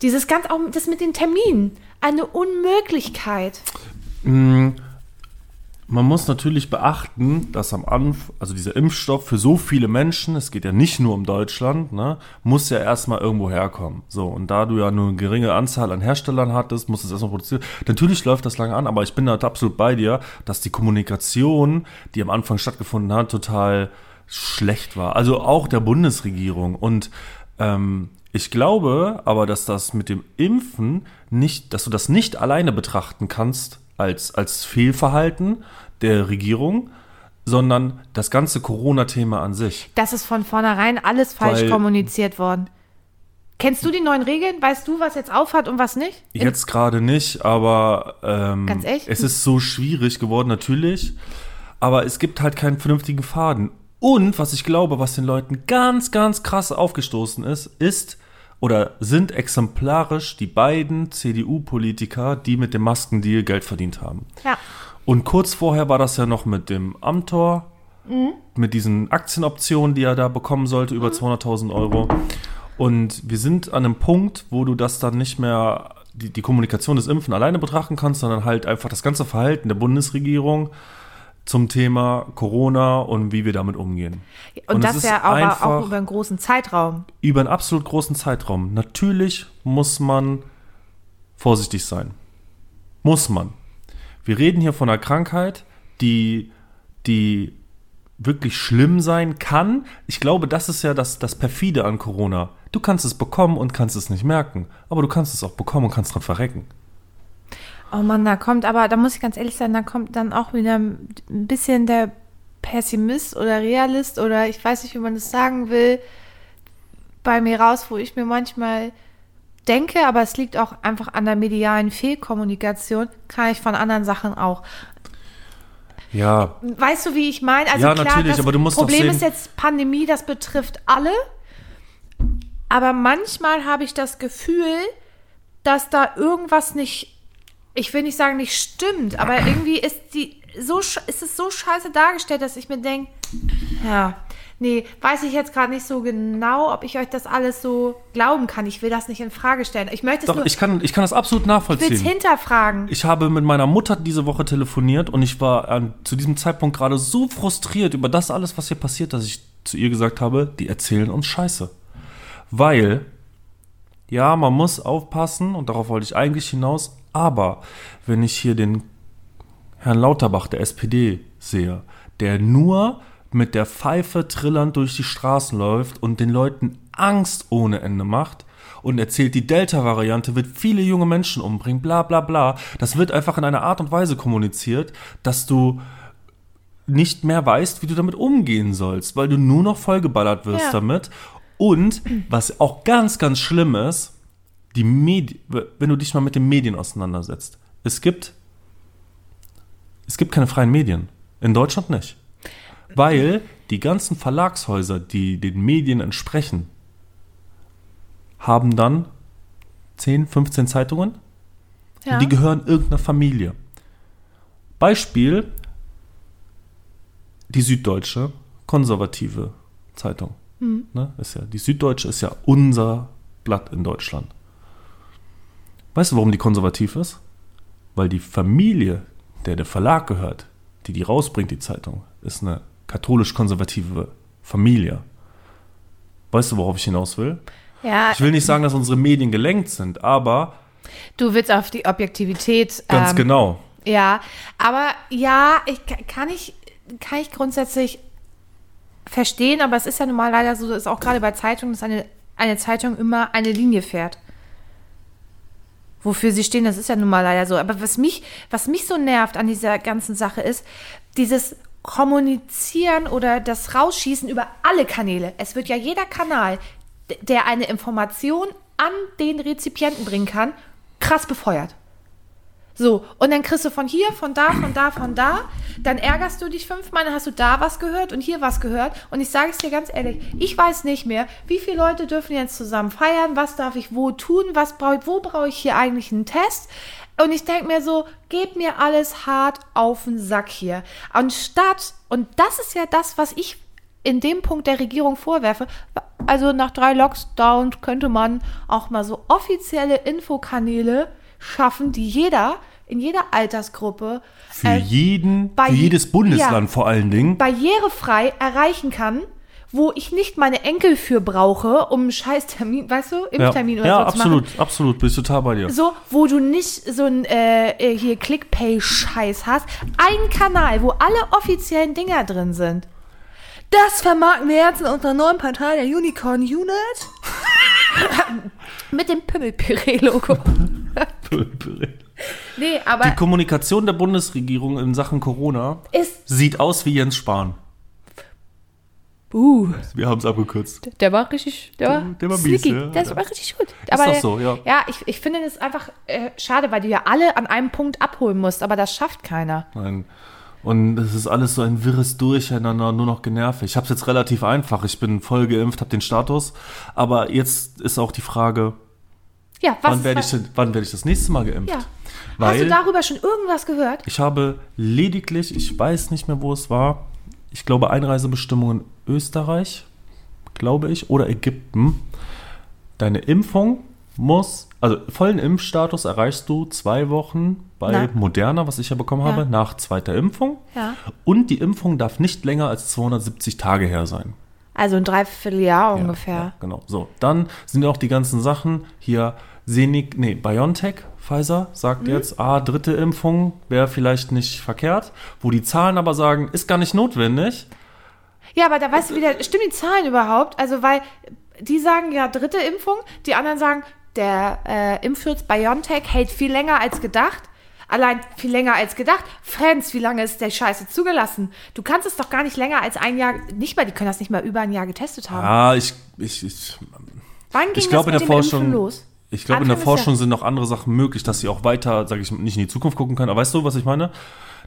Dieses ganz, auch das mit den Terminen, eine Unmöglichkeit. Man muss natürlich beachten, dass am Anfang, also dieser Impfstoff für so viele Menschen, es geht ja nicht nur um Deutschland, ne, muss ja erstmal irgendwo herkommen. So, und da du ja nur eine geringe Anzahl an Herstellern hattest, muss es erstmal produziert. Natürlich läuft das lange an, aber ich bin da absolut bei dir, dass die Kommunikation, die am Anfang stattgefunden hat, total schlecht war. Also auch der Bundesregierung. Und ähm, ich glaube aber, dass das mit dem Impfen nicht, dass du das nicht alleine betrachten kannst als, als Fehlverhalten der Regierung, sondern das ganze Corona-Thema an sich. Das ist von vornherein alles falsch Weil- kommuniziert worden. Kennst du die neuen Regeln? Weißt du, was jetzt aufhat und was nicht? In- Jetzt gerade nicht, aber ähm, Ganz echt? es ist so schwierig geworden, natürlich. Aber es gibt halt keinen vernünftigen Faden. Und was ich glaube, was den Leuten ganz, ganz krass aufgestoßen ist, ist oder sind exemplarisch die beiden CDU-Politiker, die mit dem Maskendeal Geld verdient haben. Ja. Und kurz vorher war das ja noch mit dem Amtor, Mhm. mit diesen Aktienoptionen, die er da bekommen sollte, über 200.000 Euro. Und wir sind an einem Punkt, wo du das dann nicht mehr, die, die Kommunikation des Impfen alleine betrachten kannst, sondern halt einfach das ganze Verhalten der Bundesregierung zum Thema Corona und wie wir damit umgehen. Und, Und das ja aber auch über einen großen Zeitraum. Über einen absolut großen Zeitraum. Natürlich muss man vorsichtig sein. Muss man. Wir reden hier von einer Krankheit, die, die wirklich schlimm sein kann. Ich glaube, das ist ja das, das perfide an Corona. Du kannst es bekommen und kannst es nicht merken. Aber du kannst es auch bekommen und kannst dran verrecken. Oh Mann, da kommt aber, da muss ich ganz ehrlich sein, da kommt dann auch wieder ein bisschen der Pessimist oder Realist oder ich weiß nicht, wie man das sagen will, bei mir raus, wo ich mir manchmal denke, aber es liegt auch einfach an der medialen Fehlkommunikation, kann ich von anderen Sachen auch. Ja, Weißt du, wie ich meine? Also Ja, klar, natürlich, das aber du musst doch Problem sehen- ist jetzt Pandemie, das betrifft alle. Aber manchmal habe ich das Gefühl, dass da irgendwas nicht, ich will nicht sagen, nicht stimmt, aber irgendwie ist die so ist es so scheiße dargestellt, dass ich mir denke, ja, nee, weiß ich jetzt gerade nicht so genau, ob ich euch das alles so glauben kann. Ich will das nicht in Frage stellen. Ich möchte es doch, nur, ich kann, ich kann das absolut ich will es nachvollziehen. hinterfragen. Ich habe mit meiner Mutter diese Woche telefoniert und ich war an, zu diesem Zeitpunkt gerade so frustriert über das alles, was hier passiert, dass ich zu ihr gesagt habe, die erzählen uns Scheiße. Weil, ja, man muss aufpassen und darauf wollte ich eigentlich hinaus, aber wenn ich hier den Herrn Lauterbach der SPD sehe, der nur mit der Pfeife trillernd durch die Straßen läuft und den Leuten Angst ohne Ende macht und erzählt, die Delta-Variante wird viele junge Menschen umbringen, bla bla bla. Das wird einfach in einer Art und Weise kommuniziert, dass du nicht mehr weißt, wie du damit umgehen sollst, weil du nur noch vollgeballert wirst Ja. damit. Und was auch ganz, ganz schlimm ist, die Medi wenn du dich mal mit den Medien auseinandersetzt. Es gibt, es gibt keine freien Medien. In Deutschland nicht. Weil die ganzen Verlagshäuser, die den Medien entsprechen, haben dann 10, 15 Zeitungen Ja. und die gehören irgendeiner Familie. Beispiel die Süddeutsche konservative Zeitung. Ne, ist ja, die Süddeutsche ist ja unser Blatt in Deutschland. Weißt du, warum die konservativ ist? Weil die Familie, der der Verlag gehört, die die rausbringt, die Zeitung, ist eine katholisch-konservative Familie. Weißt du, worauf ich hinaus will? ja, Ich will nicht sagen, dass unsere Medien gelenkt sind, aber du willst auf die Objektivität. ganz ähm, genau. Ja, aber ja, ich ka- kann ich, kann ich grundsätzlich verstehen, aber es ist ja nun mal leider so, ist auch gerade bei Zeitungen, dass eine, eine Zeitung immer eine Linie fährt. Wofür sie stehen, das ist ja nun mal leider so. Aber was mich, was mich so nervt an dieser ganzen Sache ist, dieses Kommunizieren oder das Rausschießen über alle Kanäle. Es wird ja jeder Kanal, der eine Information an den Rezipienten bringen kann, krass befeuert. So, und dann kriegst du von hier, von da, von da, von da. Dann ärgerst du dich fünfmal, dann hast du da was gehört und hier was gehört. Und ich sage es dir ganz ehrlich, ich weiß nicht mehr, wie viele Leute dürfen jetzt zusammen feiern, was darf ich wo tun, was brauche wo brauche ich hier eigentlich einen Test. Und ich denke mir so, gebt mir alles hart auf den Sack hier. Anstatt, und das ist ja das, was ich in dem Punkt der Regierung vorwerfe, also nach drei Lockdowns könnte man auch mal so offizielle Infokanäle schaffen, die jeder in jeder Altersgruppe Für äh, jeden, für je- jedes Bundesland ja. vor allen Dingen. barrierefrei erreichen kann, wo ich nicht meine Enkel für brauche, um einen scheiß Termin, weißt du, Ja, Impftermin oder ja so zu machen. absolut, absolut, bin ich total bei dir. So, wo du nicht so ein äh, äh, hier Clickpay-Scheiß hast. Ein Kanal, wo alle offiziellen Dinger drin sind. Das vermarkten wir jetzt in unserer neuen Partei, der Unicorn Unit. Mit dem Pimmelpüree-Logo. nee, aber Die Kommunikation der Bundesregierung in Sachen Corona sieht aus wie Jens Spahn. Uh, Wir haben es abgekürzt. der war richtig. Der war, der war mies, ja. Der war richtig gut. doch so, ja. Ja, ich, ich finde das einfach äh, schade, weil du ja alle an einem Punkt abholen musst, aber das schafft keiner. Nein. Und es ist alles so ein wirres Durcheinander, nur noch genervt. Ich habe es jetzt relativ einfach. Ich bin voll geimpft, habe den Status. Aber jetzt ist auch die Frage, Ja, was wann werde ich, ist, wann werde ich das nächste Mal geimpft? Ja. Hast Weil du darüber schon irgendwas gehört? ich habe lediglich, ich weiß nicht mehr, wo es war, ich glaube Einreisebestimmungen Österreich, glaube ich, oder Ägypten. Deine Impfung muss, also vollen Impfstatus erreichst du zwei Wochen bei Na. Moderna, was ich ja bekommen Ja. habe, nach zweiter Impfung. Ja. Und die Impfung darf nicht länger als 270 Tage her sein. Also ein Dreivierteljahr Ja, ungefähr. Ja, genau. So, dann sind ja auch die ganzen Sachen hier. Senik, nee, BioNTech, Pfizer sagt Mhm. jetzt, ah, dritte Impfung wäre vielleicht nicht verkehrt. Wo die Zahlen aber sagen, ist gar nicht notwendig. Ja, aber da weißt du wieder, stimmen die Zahlen überhaupt? Also, weil die sagen ja dritte Impfung, die anderen sagen, der äh, Impfschutz BioNTech hält viel länger als gedacht. Allein viel länger als gedacht. Friends, wie lange ist der Scheiße zugelassen? Du kannst es doch gar nicht länger als ein Jahr, nicht mal, die können das nicht mal über ein Jahr getestet haben. Ah, ich, ich, ich, Wann ging ich glaube in der Forschung, Impfen los? Ich glaube in der Anfang Forschung sind noch andere Sachen möglich, dass sie auch weiter, sage ich nicht in die Zukunft gucken können. Aber weißt du, was ich meine?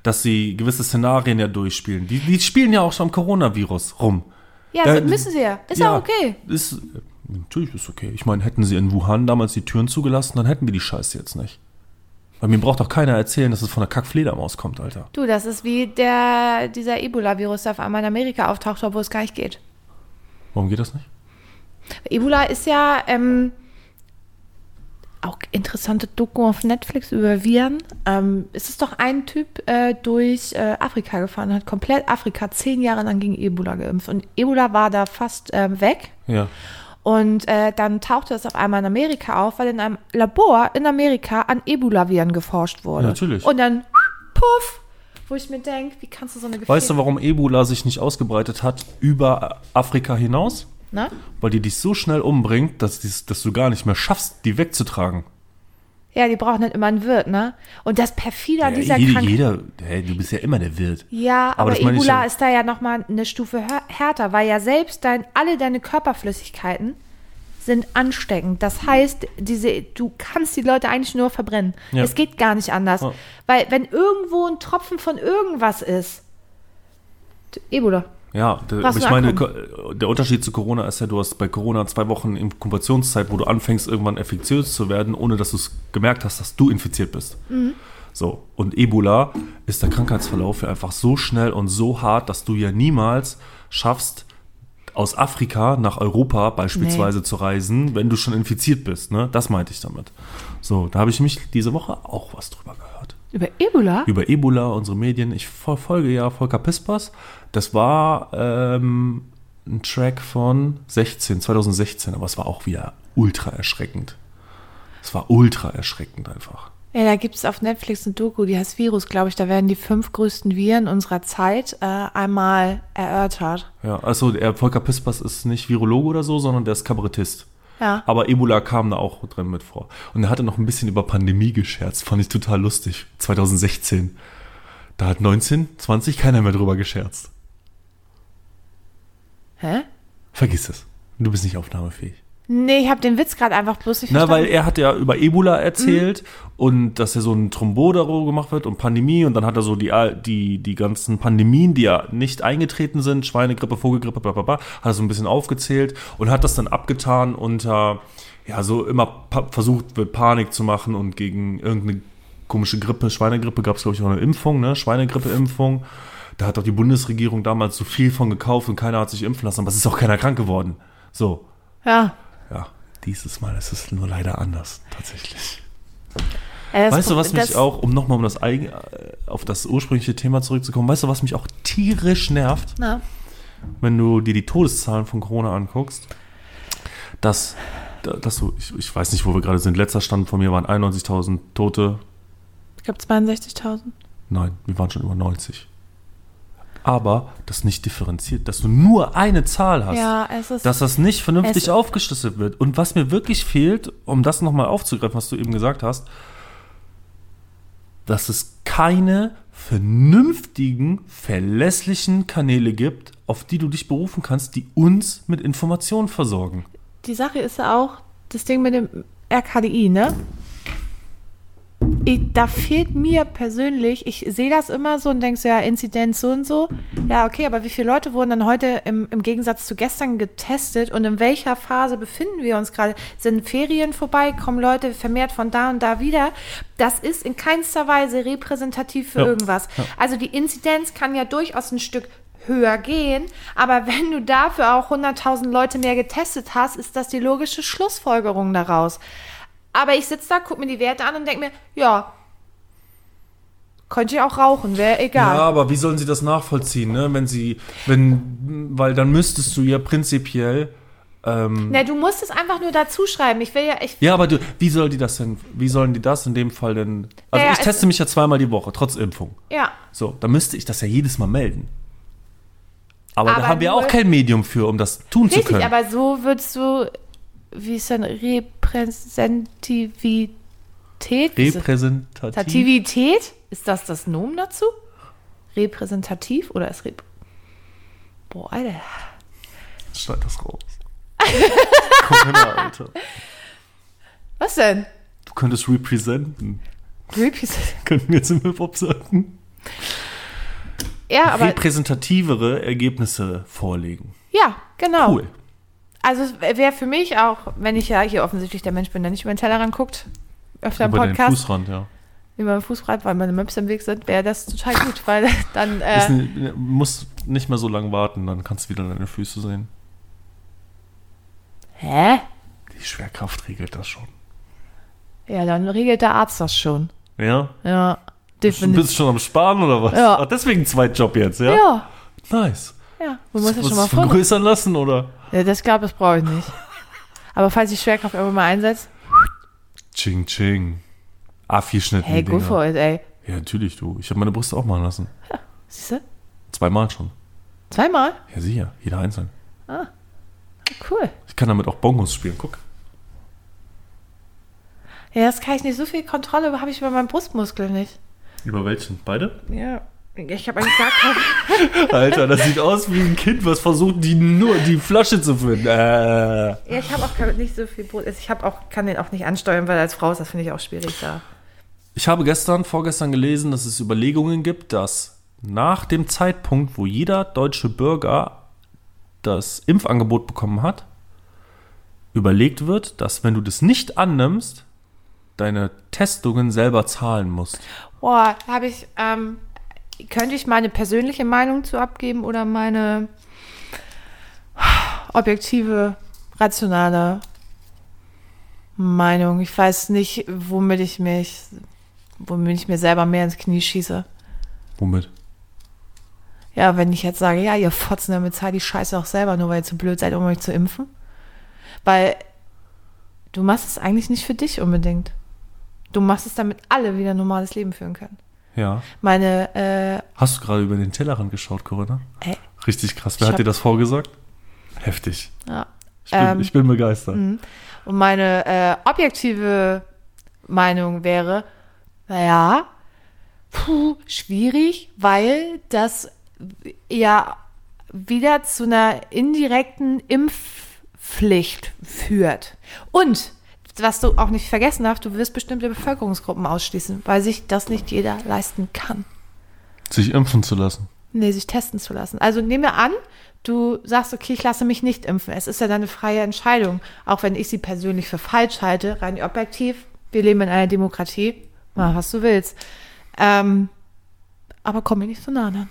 Dass sie gewisse Szenarien ja durchspielen. Die, die spielen ja auch schon am Coronavirus rum. Ja, Da- müssen sie ja. Ist ja, okay. Ist, natürlich ist okay. Ich meine, hätten sie in Wuhan damals die Türen zugelassen, dann hätten wir die Scheiße jetzt nicht. Weil mir braucht doch keiner erzählen, dass es von der Kackfledermaus kommt, Alter. Du, das ist wie der, dieser Ebola-Virus, der auf einmal in Amerika auftaucht, obwohl es gar nicht geht. Warum geht das nicht? Ebola ist ja ähm, auch interessante Doku auf Netflix über Viren. Ähm, es ist doch ein Typ äh, durch äh, Afrika gefahren, hat komplett Afrika zehn Jahre lang gegen Ebola geimpft. Und Ebola war da fast ähm, weg. Ja. Und äh, dann tauchte es auf einmal in Amerika auf, weil in einem Labor in Amerika an Ebola-Viren geforscht wurde. Ja, natürlich. Und dann, puff, wo ich mir denke, wie kannst du so eine Weißt du, warum Ebola sich nicht ausgebreitet hat über Afrika hinaus? Na? Weil die dich so schnell umbringt, dass, dies- dass du gar nicht mehr schaffst, die wegzutragen. Ja, die brauchen nicht immer einen Wirt, ne? Und das perfide an dieser jede, Krankheit. jeder, hey, du bist ja immer der Wirt. Ja, Aber aber, Ebola ja. ist da ja nochmal eine Stufe härter, weil ja selbst dein, alle deine Körperflüssigkeiten sind ansteckend. Das heißt, diese, du kannst die Leute eigentlich nur verbrennen. Ja. Es geht gar nicht anders. Ja. Weil wenn irgendwo ein Tropfen von irgendwas ist, Ebola. Ja, der, aber ich meine, ankommt. Ko- der Unterschied zu Corona ist ja, du hast bei Corona zwei Wochen Inkubationszeit, wo du anfängst, irgendwann infektiös zu werden, ohne dass du es gemerkt hast, dass du infiziert bist. So, und Ebola ist der Krankheitsverlauf ja einfach so schnell und so hart, dass du ja niemals schaffst, aus Afrika nach Europa beispielsweise zu reisen, wenn du schon infiziert bist. Ne? Das meinte ich damit. So, da habe ich mich diese Woche auch was drüber gehört Über Ebola? über Ebola, unsere Medien. Ich verfolge ja Volker Pispers. Das war ähm, ein Track von 16, 2016, aber es war auch wieder ultra erschreckend. Es war ultra erschreckend einfach. Ja, da gibt es auf Netflix eine Doku, die heißt Virus, glaube ich. Da werden die fünf größten Viren unserer Zeit äh, einmal erörtert. Ja, also der Volker Pispers ist nicht Virologe oder so, sondern der ist Kabarettist. Ja. Aber Ebola kam da auch drin mit vor. Und er hatte noch ein bisschen über Pandemie gescherzt. Fand ich total lustig. 2016. Da hat 19, 20 keiner mehr drüber gescherzt. Hä? Vergiss es. Du bist nicht aufnahmefähig. Nee, ich habe den Witz gerade einfach bloß nicht Na, verstanden. weil er hat ja über Ebola erzählt und dass er so ein Thrombodero gemacht wird und Pandemie und dann hat er so die, die, die ganzen Pandemien, die ja nicht eingetreten sind, Schweinegrippe, Vogelgrippe, bla, bla, bla, hat er so ein bisschen aufgezählt und hat das dann abgetan unter, ja, so immer versucht wird, Panik zu machen und gegen irgendeine komische Grippe, Schweinegrippe gab es, glaube ich, auch eine Impfung, ne, Schweinegrippe-Impfung. Da hat doch die Bundesregierung damals so viel von gekauft und keiner hat sich impfen lassen, aber es ist auch keiner krank geworden. So, ja. ja, dieses Mal ist es nur leider anders, tatsächlich. Äh, das weißt du, was mich auch, um nochmal um das eigen, äh, auf das ursprüngliche Thema zurückzukommen, weißt du, was mich auch tierisch nervt, Na, wenn du dir die Todeszahlen von Corona anguckst? Dass, da- dass du, ich, ich weiß nicht, wo wir gerade sind, letzter Stand von mir waren 91.000 Tote. ich glaube 62.000. Nein, wir waren schon über 90. Aber das nicht differenziert, dass du nur eine Zahl hast. Ja, ist. dass das nicht vernünftig Es- aufgeschlüsselt wird. Und was mir wirklich fehlt, um das nochmal aufzugreifen, was du eben gesagt hast, dass es keine vernünftigen, verlässlichen Kanäle gibt, auf die du dich berufen kannst, die uns mit Informationen versorgen. die Sache ist ja auch, das Ding mit dem RKDI, ne? Ich, da fehlt mir persönlich, ich sehe das immer so und denke so, ja, Inzidenz so und so. Ja, okay, aber wie viele Leute wurden dann heute im, im Gegensatz zu gestern getestet und in welcher Phase befinden wir uns gerade? Sind Ferien vorbei? Kommen Leute vermehrt von da und da wieder? Das ist in keinster Weise repräsentativ für Ja, irgendwas. ja. Also die Inzidenz kann ja durchaus ein Stück höher gehen, aber wenn du dafür auch 100.000 Leute mehr getestet hast, ist das die logische Schlussfolgerung daraus. Aber ich sitze da, gucke mir die Werte an und denke mir, ja, könnte ich auch rauchen, wäre egal. Ja, aber wie sollen sie das nachvollziehen, ne? Wenn sie, wenn, weil dann müsstest du ja prinzipiell, ähm, Na, du musst es einfach nur dazu schreiben. Ich will ja, ich, Ja, aber du, wie soll die das denn, wie sollen die das in dem Fall denn? Also Naja, ich es- teste mich ja zweimal die Woche, trotz Impfung. ja. So, da müsste ich das ja jedes Mal melden. Aber, da Aber haben wir auch kein Medium für, um das tun zu Richtig, können. aber so würdest du, wie ist denn Repräsentativität? Repräsentativ. Tativität? Ist das das Nomen dazu? Repräsentativ oder ist Rep... Boah, Alter. Schneid das raus. Komm her, Alter. Was denn? Du könntest representen. Repräsent- Könnten wir jetzt im Hip-Hop sagen. Ja, aber Repräsentativere Ergebnisse vorlegen. ja, genau. Cool. Also es wäre für mich auch, wenn ich ja hier offensichtlich der Mensch bin, der nicht über den Tellerrand guckt, öfter im Über den Podcast, Fußrand, ja. über den Fußrad, weil meine Möpse im Weg sind, wäre das total gut, weil dann, äh, ne- musst nicht mehr so lange warten, dann kannst du wieder deine Füße sehen. hä? Die Schwerkraft regelt das schon. Ja, dann regelt der Arzt das schon. Ja? Ja, Du definitiv. bist schon am Sparen oder was? Ja. Ach, deswegen Zweitjob jetzt, ja? Ja, Nice. Ja, du musst ja schon mal vergrößern lassen oder? Ja, das glaube ich brauche ich nicht. Aber falls die Schwerkraft irgendwann mal einsetzt, Ching Ching. A4 Schnitt. hey, go for it, ey. Ja, natürlich, du. Ich habe meine Brüste auch machen lassen. Siehst du? Zweimal schon. Zweimal? Ja, sicher. Jeder einzeln. Cool. Ich kann damit auch Bongos spielen. Guck. Ja, das kann ich nicht. So viel Kontrolle habe ich über meinen Brustmuskel nicht. Über welchen? Beide? Ja. Ich habe eigentlich gar keine. Alter, das sieht aus wie ein Kind, was versucht, die nur die Flasche zu finden. Äh. Ja, ich habe auch nicht so viel. Also ich habe auch, kann den auch nicht ansteuern, weil als Frau ist das finde ich auch schwierig da. Ich habe gestern, vorgestern gelesen, dass es Überlegungen gibt, dass nach dem Zeitpunkt, wo jeder deutsche Bürger das Impfangebot bekommen hat, überlegt wird, dass wenn du das nicht annimmst, deine Testungen selber zahlen musst. Boah, habe ich, ähm, könnte ich meine persönliche Meinung zu abgeben oder meine objektive, rationale Meinung? Ich weiß nicht, womit ich mich, womit ich mir selber mehr ins Knie schieße. Womit? Ja, wenn ich jetzt sage, ja, ihr Fotzen, damit zahlt die Scheiße auch selber, nur weil ihr zu blöd seid, um euch zu impfen. Weil du machst es eigentlich nicht für dich unbedingt. Du machst es, damit alle wieder ein normales Leben führen können. Ja. Meine, äh, Hast du gerade über den Tellerrand geschaut, Corinna? ey, Richtig krass. Wer hat hab- dir das vorgesagt? Heftig. ja. Ich bin, Ähm, ich bin begeistert. Und meine äh, objektive Meinung wäre, naja, puh, schwierig, weil das ja wieder zu einer indirekten Impfpflicht führt. Und, was du auch nicht vergessen darfst, du wirst bestimmte Bevölkerungsgruppen ausschließen, weil sich das nicht jeder leisten kann. Sich impfen zu lassen. Nee, sich testen zu lassen. Also nehme an, du sagst, okay, ich lasse mich nicht impfen. Es ist ja deine freie Entscheidung. Auch wenn ich sie persönlich für falsch halte, rein objektiv. Wir leben in einer Demokratie. Mach, was du willst. Ähm, aber komm mir nicht so nah an.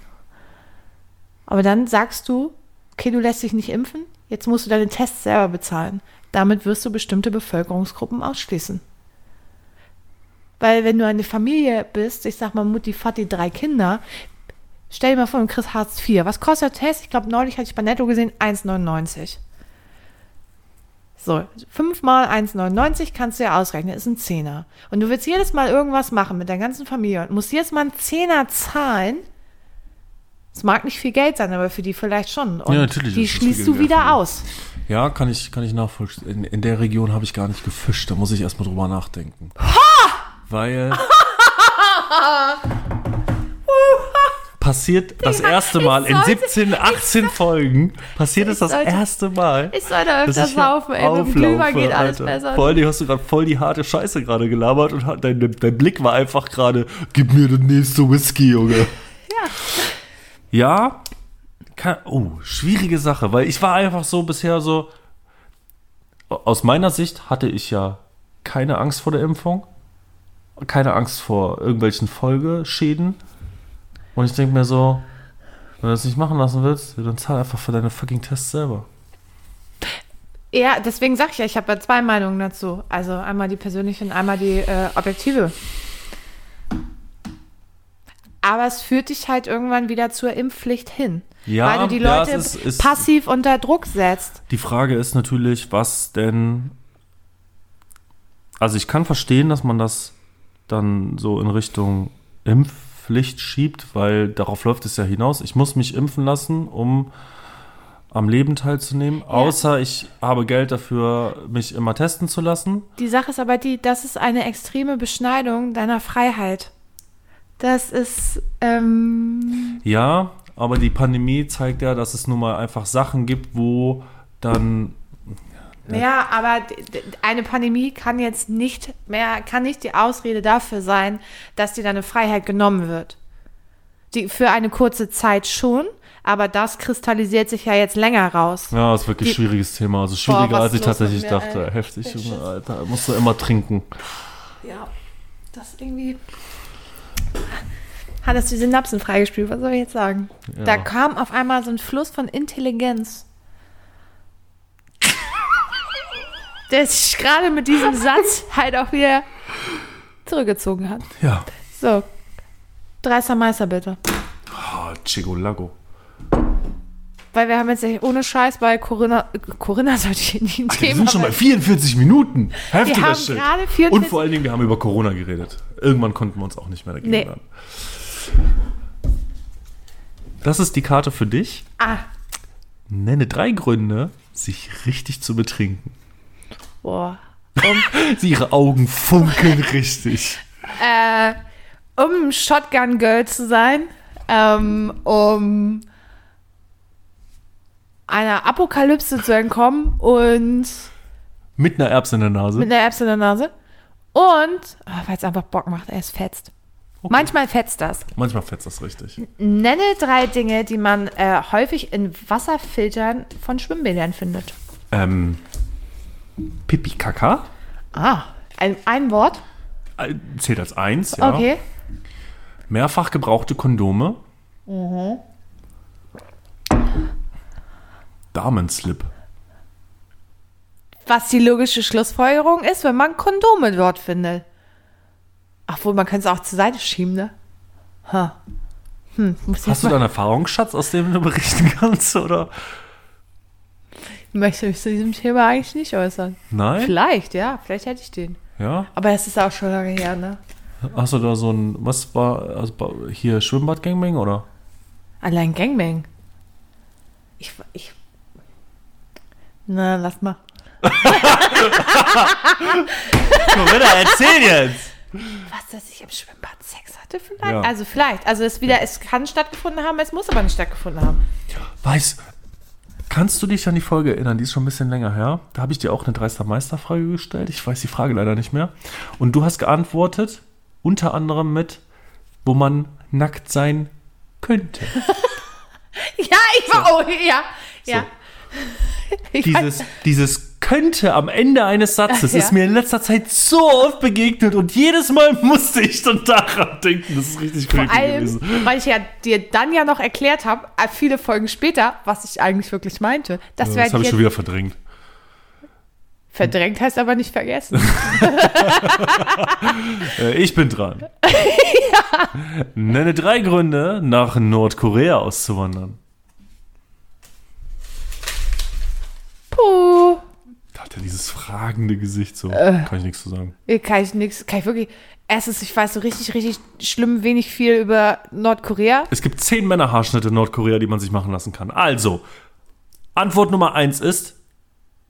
Aber dann sagst du, okay, du lässt dich nicht impfen, jetzt musst du deine Tests selber bezahlen. Damit wirst du bestimmte Bevölkerungsgruppen ausschließen. Weil wenn du eine Familie bist, ich sag mal Mutti, Vati, drei Kinder, stell dir mal vor, du kriegst Hartz IV. Was kostet der Test? Ich glaube, neulich hatte ich bei Netto gesehen 1,99. So, fünfmal 1,99 kannst du ja ausrechnen, ist ein Zehner. Und du willst jedes Mal irgendwas machen mit deiner ganzen Familie und musst jedes Mal einen Zehner zahlen. Es mag nicht viel Geld sein, aber für die vielleicht schon. Und Ja, natürlich die schließt du Geld wieder die. aus. Ja, kann ich, kann ich nachvollziehen. In, in der Region habe ich gar nicht gefischt. Da muss ich erstmal drüber nachdenken. Weil. passiert das erste Mal in sollte- 17, 18 Folgen. Passiert es das erste Mal. Ich sollte dass öfter ich hier saufen, ey. Mit dem Glühwein geht alles Alter. besser. Vor allem hast du gerade voll die harte Scheiße gerade gelabert und dein, dein Blick war einfach gerade, gib mir den nächste Whisky, Junge. Ja. Ja, kann, oh, schwierige Sache, weil ich war einfach so bisher so, aus meiner Sicht hatte ich ja keine Angst vor der Impfung, keine Angst vor irgendwelchen Folgeschäden. Und ich denke mir so, wenn du das nicht machen lassen willst, dann zahl einfach für deine fucking Tests selber. Ja, deswegen sag ich ja, ich habe ja zwei Meinungen dazu. Also einmal die persönliche und einmal die äh, objektive. Aber es führt dich halt irgendwann wieder zur Impfpflicht hin. Ja, weil du die ja, Leute es ist- es- passiv unter Druck setzt. Die Frage ist natürlich, was denn. Also ich kann verstehen, dass man das dann so in Richtung Impfpflicht schiebt, weil darauf läuft es ja hinaus. Ich muss mich impfen lassen, um am Leben teilzunehmen, außer ich habe Geld dafür, mich immer testen zu lassen. Die Sache ist aber die, das ist eine extreme Beschneidung deiner Freiheit. Das ist, ähm, Ja, aber die Pandemie zeigt ja, dass es nun mal einfach Sachen gibt, wo dann ja, aber d- d- eine Pandemie kann jetzt nicht mehr, kann nicht die Ausrede dafür sein, dass dir deine Freiheit genommen wird. Die, für eine kurze Zeit schon, aber das kristallisiert sich ja jetzt länger raus. Ja, das ist wirklich ein schwieriges Thema. Also schwieriger, was als ich tatsächlich mir, dachte. ey? Heftig. Junge, Alter. Musst du immer trinken. Ja, das irgendwie hat das die Synapsen freigespielt. Was soll ich jetzt sagen? Ja. Da kam auf einmal so ein Fluss von Intelligenz. Der sich gerade mit diesem Satz halt auch wieder zurückgezogen hat. Ja. So, Dreister Meister bitte. Oh, Chigo Lago. Weil wir haben jetzt ohne Scheiß bei Corinna, Corinna sollte ich nie ein Ach, wir Thema. sind schon bei 44 Minuten. Heftiger Wir haben Shit. gerade 44 Und vor allen Dingen, wir haben über Corona geredet. Irgendwann konnten wir uns auch nicht mehr dagegen Nee. Das ist die Karte für dich. ah, Nenne drei Gründe, sich richtig zu betrinken. boah. Um, Sie, ihre Augen funkeln richtig. äh, um Shotgun Girl zu sein, ähm, um einer Apokalypse zu entkommen und Mit einer Erbse in der Nase. mit einer Erbse in der Nase und, ah, weil es einfach Bock macht, er ist fetzt. Manchmal fetzt das. Manchmal fetzt das richtig. Nenne drei Dinge, die man äh, häufig in Wasserfiltern von Schwimmbädern findet. Ähm, Pipi Kaka. Ah, ein, ein Wort. Äh, Zählt als eins, ja. Okay. Mehrfach gebrauchte Kondome. Damenslip. Was die logische Schlussfolgerung ist, wenn man Kondome dort findet. Obwohl, man kann es auch zur Seite schieben, ne? Ha. Hm, ich Hast du da einen Erfahrungsschatz, aus dem du berichten kannst, oder? möchte mich zu diesem Thema eigentlich nicht äußern. Nein? Vielleicht, ja, vielleicht hätte ich den. Ja? Aber es ist auch schon lange her, ne? Hast du da so ein, was war, also hier Schwimmbad-Gangbang, oder? Allein Gangbang. Ich, ich. Na, lass mal. Corinna, erzähl jetzt! Was, dass ich im Schwimmbad Sex hatte? Vielleicht? Ja. Also vielleicht. Also es wieder, es kann stattgefunden haben, es muss aber nicht stattgefunden haben. Weiß, kannst du dich an die Folge erinnern? Die ist schon ein bisschen länger her. Da habe ich dir auch eine Dreister Meister-Frage gestellt. Ich weiß die Frage leider nicht mehr. Und du hast geantwortet, unter anderem mit, wo man nackt sein könnte. Ja, ich war, oh, ja, ja. Ich weiß- Dieses, dieses könnte am Ende eines Satzes Ja. ist mir in letzter Zeit so oft begegnet und jedes Mal musste ich dann daran denken. Das ist richtig Vor creepy allem, gewesen. weil ich ja dir dann ja noch erklärt habe, äh, viele Folgen später, was ich eigentlich wirklich meinte. Das Ja, das habe ich schon wieder verdrängt. verdrängt, heißt aber nicht vergessen. Äh, ich bin dran. Nenne drei Gründe, nach Nordkorea auszuwandern. Puh. Da hat er dieses fragende Gesicht so. Kann ich nichts zu sagen. Hier Kann ich nichts, kann ich wirklich. Erstens, ich weiß so richtig, richtig schlimm wenig viel über Nordkorea. Es gibt zehn Männerhaarschnitte in Nordkorea, die man sich machen lassen kann. Also, Antwort Nummer eins ist,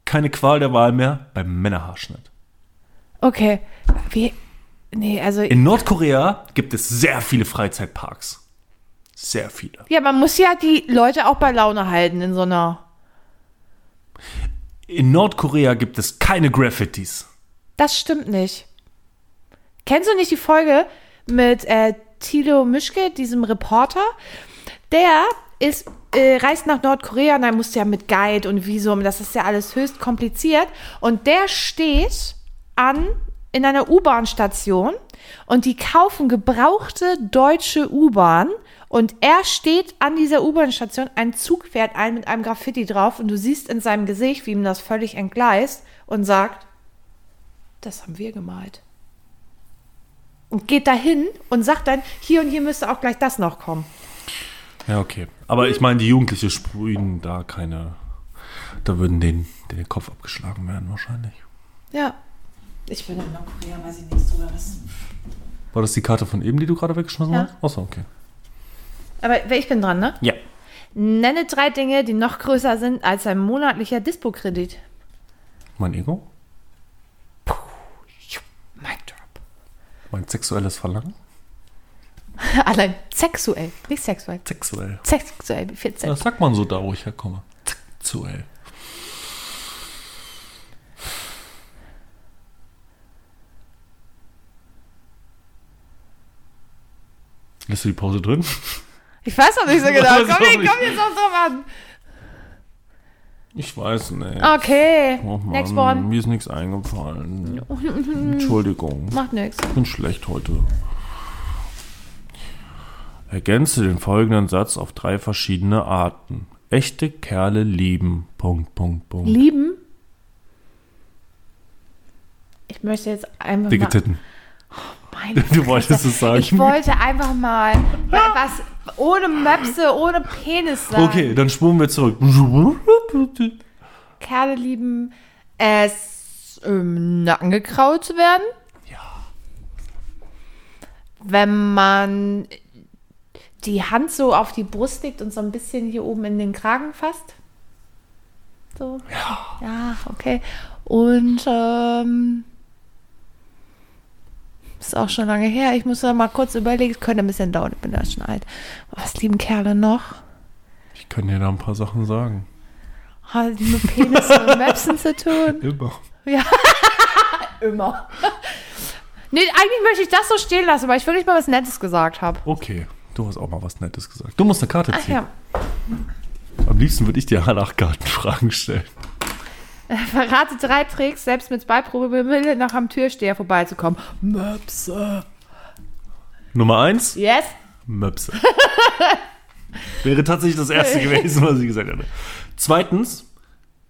keine Qual der Wahl mehr beim Männerhaarschnitt. Okay. Wie. Nee, also. In Nordkorea gibt es sehr viele Freizeitparks. Sehr viele. ja, man muss ja die Leute auch bei Laune halten in so einer. In Nordkorea gibt es keine Graffitis. Das stimmt nicht. Kennst du nicht die Folge mit äh, Tilo Mischke, diesem Reporter? Der ist, äh, reist nach Nordkorea und dann muss ja mit Guide und Visum, das ist ja alles höchst kompliziert. Und der steht an in einer U-Bahn-Station und die kaufen gebrauchte deutsche U-Bahn und er steht an dieser U-Bahn-Station, ein Zug fährt ein mit einem Graffiti drauf und du siehst in seinem Gesicht, wie ihm das völlig entgleist und sagt, das haben wir gemalt. Und geht dahin und sagt dann, hier und hier müsste auch gleich das noch kommen. Ja, okay. Aber ich meine, die Jugendliche sprühen da keine. Da würden denen den Kopf abgeschlagen werden, wahrscheinlich. Ja. Ich bin in Nordkorea, weiß ich nichts drüber wissen. War das die Karte von eben, die du gerade weggeschmissen Ja. hast? Achso, okay. Aber ich bin dran, ne? Ja. Nenne drei Dinge, die noch größer sind als ein monatlicher Dispo-Kredit. Mein Ego? Mic drop. Mein sexuelles Verlangen? Allein sexuell, nicht sexuell. Sexuell. Sexuell, wie 14. Das sagt man so da, wo ich herkomme. Sexuell. Lässt du die Pause drin? Ich weiß auch nicht so genau. Komm, nicht. komm jetzt auch drauf an. Ich weiß nicht. Okay. Oh Mann, Next one. Mir ist nichts eingefallen. Entschuldigung. Macht nix. Ich bin schlecht heute. Ergänze den folgenden Satz auf drei verschiedene Arten. Echte Kerle lieben. Punkt, Punkt, Punkt. Lieben. Ich möchte jetzt einfach Dicke. Titten. Meine Du wolltest Fresse. es sagen. Ich wollte einfach mal was ohne Möpse, ohne Penis sagen. Okay, dann spulen wir zurück. Kerle lieben es, im Nacken gekraut zu werden. Ja. Wenn man die Hand so auf die Brust legt und so ein bisschen hier oben in den Kragen fasst. So. Ja. Ja, okay. Und ähm, ist auch schon lange her. Ich muss da mal kurz überlegen. Es könnte ein bisschen dauern. Ich bin da schon alt. Was lieben Kerle noch? Ich kann dir da ein paar Sachen sagen. Hat die mit Penis und Möpsen zu tun? Immer. Immer. nee, eigentlich möchte ich das so stehen lassen, weil ich wirklich mal was Nettes gesagt habe. Okay, du hast auch mal was Nettes gesagt. Du musst eine Karte Ach ziehen. ja. Am liebsten würde ich dir Hannach-Kartenfragen stellen. Verrate drei Tricks, selbst mit Beiprobe noch am Türsteher vorbeizukommen. Möpse. Nummer eins, Yes? Möpse. Wäre tatsächlich das erste gewesen, was ich gesagt hätte. Zweitens,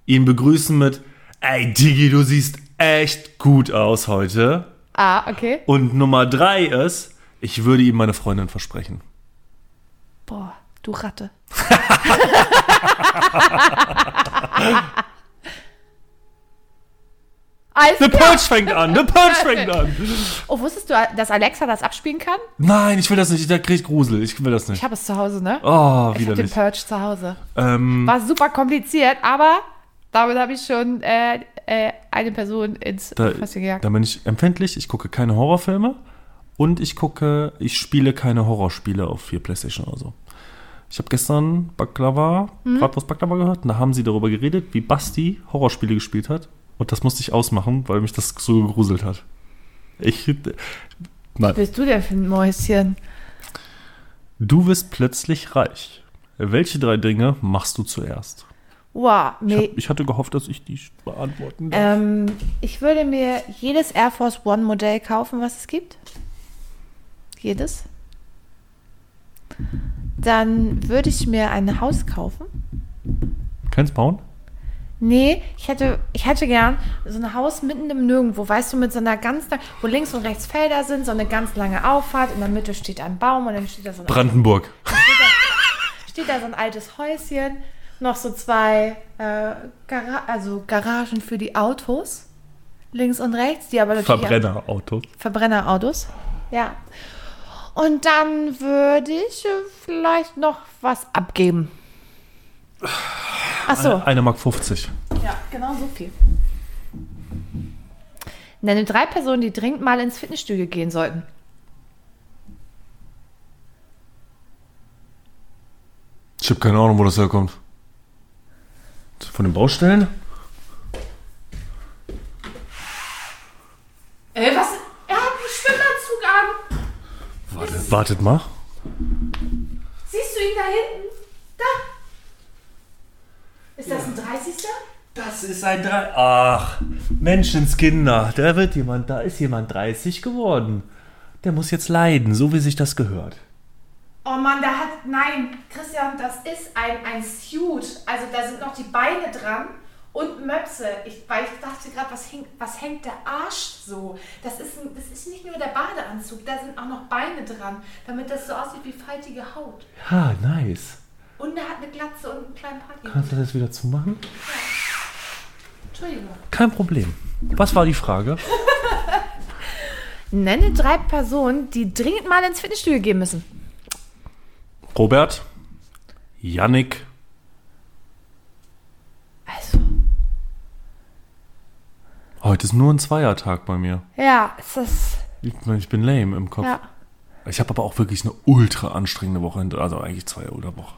ihn begrüßen mit, ey Digi, du siehst echt gut aus heute. Ah, okay. Und Nummer drei ist, ich würde ihm meine Freundin versprechen. Boah, du Ratte. Alles The. Purge fängt an, The Purge fängt an. Oh, wusstest du, dass Alexa das abspielen kann? Nein, ich will das nicht, da krieg ich Grusel, ich will das nicht. Ich habe es zu Hause, ne? Oh, ich habe den. Purge zu Hause. Ähm, War super kompliziert, aber damit habe ich schon äh, äh, eine Person ins da, Fässchen gejagt. da bin ich empfindlich, ich gucke keine Horrorfilme und ich gucke, ich spiele keine Horrorspiele auf 4 Playstation oder so. Ich habe gestern Baklava, Mhm. Bratwurst Baklava gehört und da haben sie darüber geredet, wie Basti Horrorspiele gespielt hat. Und das musste ich ausmachen, weil mich das so gegruselt hat. Ich. Nein. Was bist du denn für ein Mäuschen? Du wirst plötzlich reich. Welche drei Dinge machst du zuerst? Wow, Ich, hab, ich hatte gehofft, dass ich die beantworten darf. Ähm, ich würde mir jedes Air Force One Modell kaufen, was es gibt. Jedes. Dann würde ich mir ein Haus kaufen. Keins bauen? Nee, ich hätte, ich hätte gern so ein Haus mitten im Nirgendwo, weißt du, mit so einer ganz, lang- wo links und rechts Felder sind, so eine ganz lange Auffahrt, in der Mitte steht ein Baum und dann steht da so ein, Brandenburg. steht da so ein altes Häuschen, noch so zwei äh, Gara also Garagen für die Autos, links und rechts, die aber natürlich Verbrennerauto. Verbrennerautos. Ja. Und dann würde ich äh, vielleicht noch was abgeben. Ach so. Eine Mark 50. Ja, genau so viel. Nenne drei Personen, die dringend mal ins Fitnessstudio gehen sollten. Ich habe keine Ahnung, wo das herkommt. Von den Baustellen? Ey, was? Er hat einen Schwimmanzug an. Warte, wartet mal. Siehst du ihn da hinten? Da. Ist das ein 30. Das ist ein drei. Ach, Menschenskinder. Da wird jemand, da ist jemand 30 geworden. Der muss jetzt leiden, so wie sich das gehört. Oh Mann, da hat. Nein, Christian, das ist ein, ein Suit. Also da sind noch die Beine dran und Möpse. Ich, weil ich dachte gerade, was, hängt- was hängt der Arsch so? Das ist, ein, das ist nicht nur der Badeanzug, da sind auch noch Beine dran, damit das so aussieht wie faltige Haut. Ja, nice. Und er hat eine Glatze und einen kleinen Party. Kannst du das wieder zumachen? Entschuldigung. Kein Problem. Was war die Frage? Nenne drei Personen, die dringend mal ins Fitnessstudio gehen müssen. Robert, Yannick, Also, heute ist nur ein Zweiertag bei mir. ja, es ist. Ich, ich bin lame im Kopf. Ja. Ich habe aber auch wirklich eine ultra anstrengende Woche hinter, also eigentlich zwei oder Woche.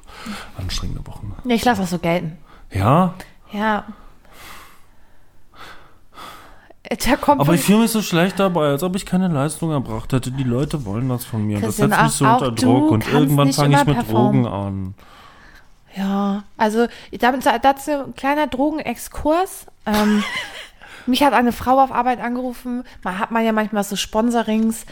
Anstrengende Wochen. Nee, ich lasse das so gelten. Ja, Ja. Kommt aber ich fühle mich so schlecht dabei, als ob ich keine Leistung erbracht hätte. Die Leute wollen das von mir. Und das Christian, setzt mich so unter Druck und irgendwann fange ich mit performen. Drogen an. Ja, also dazu ein kleiner Drogenexkurs. Ähm, mich hat eine Frau auf Arbeit angerufen. Man hat man ja manchmal so Sponsorings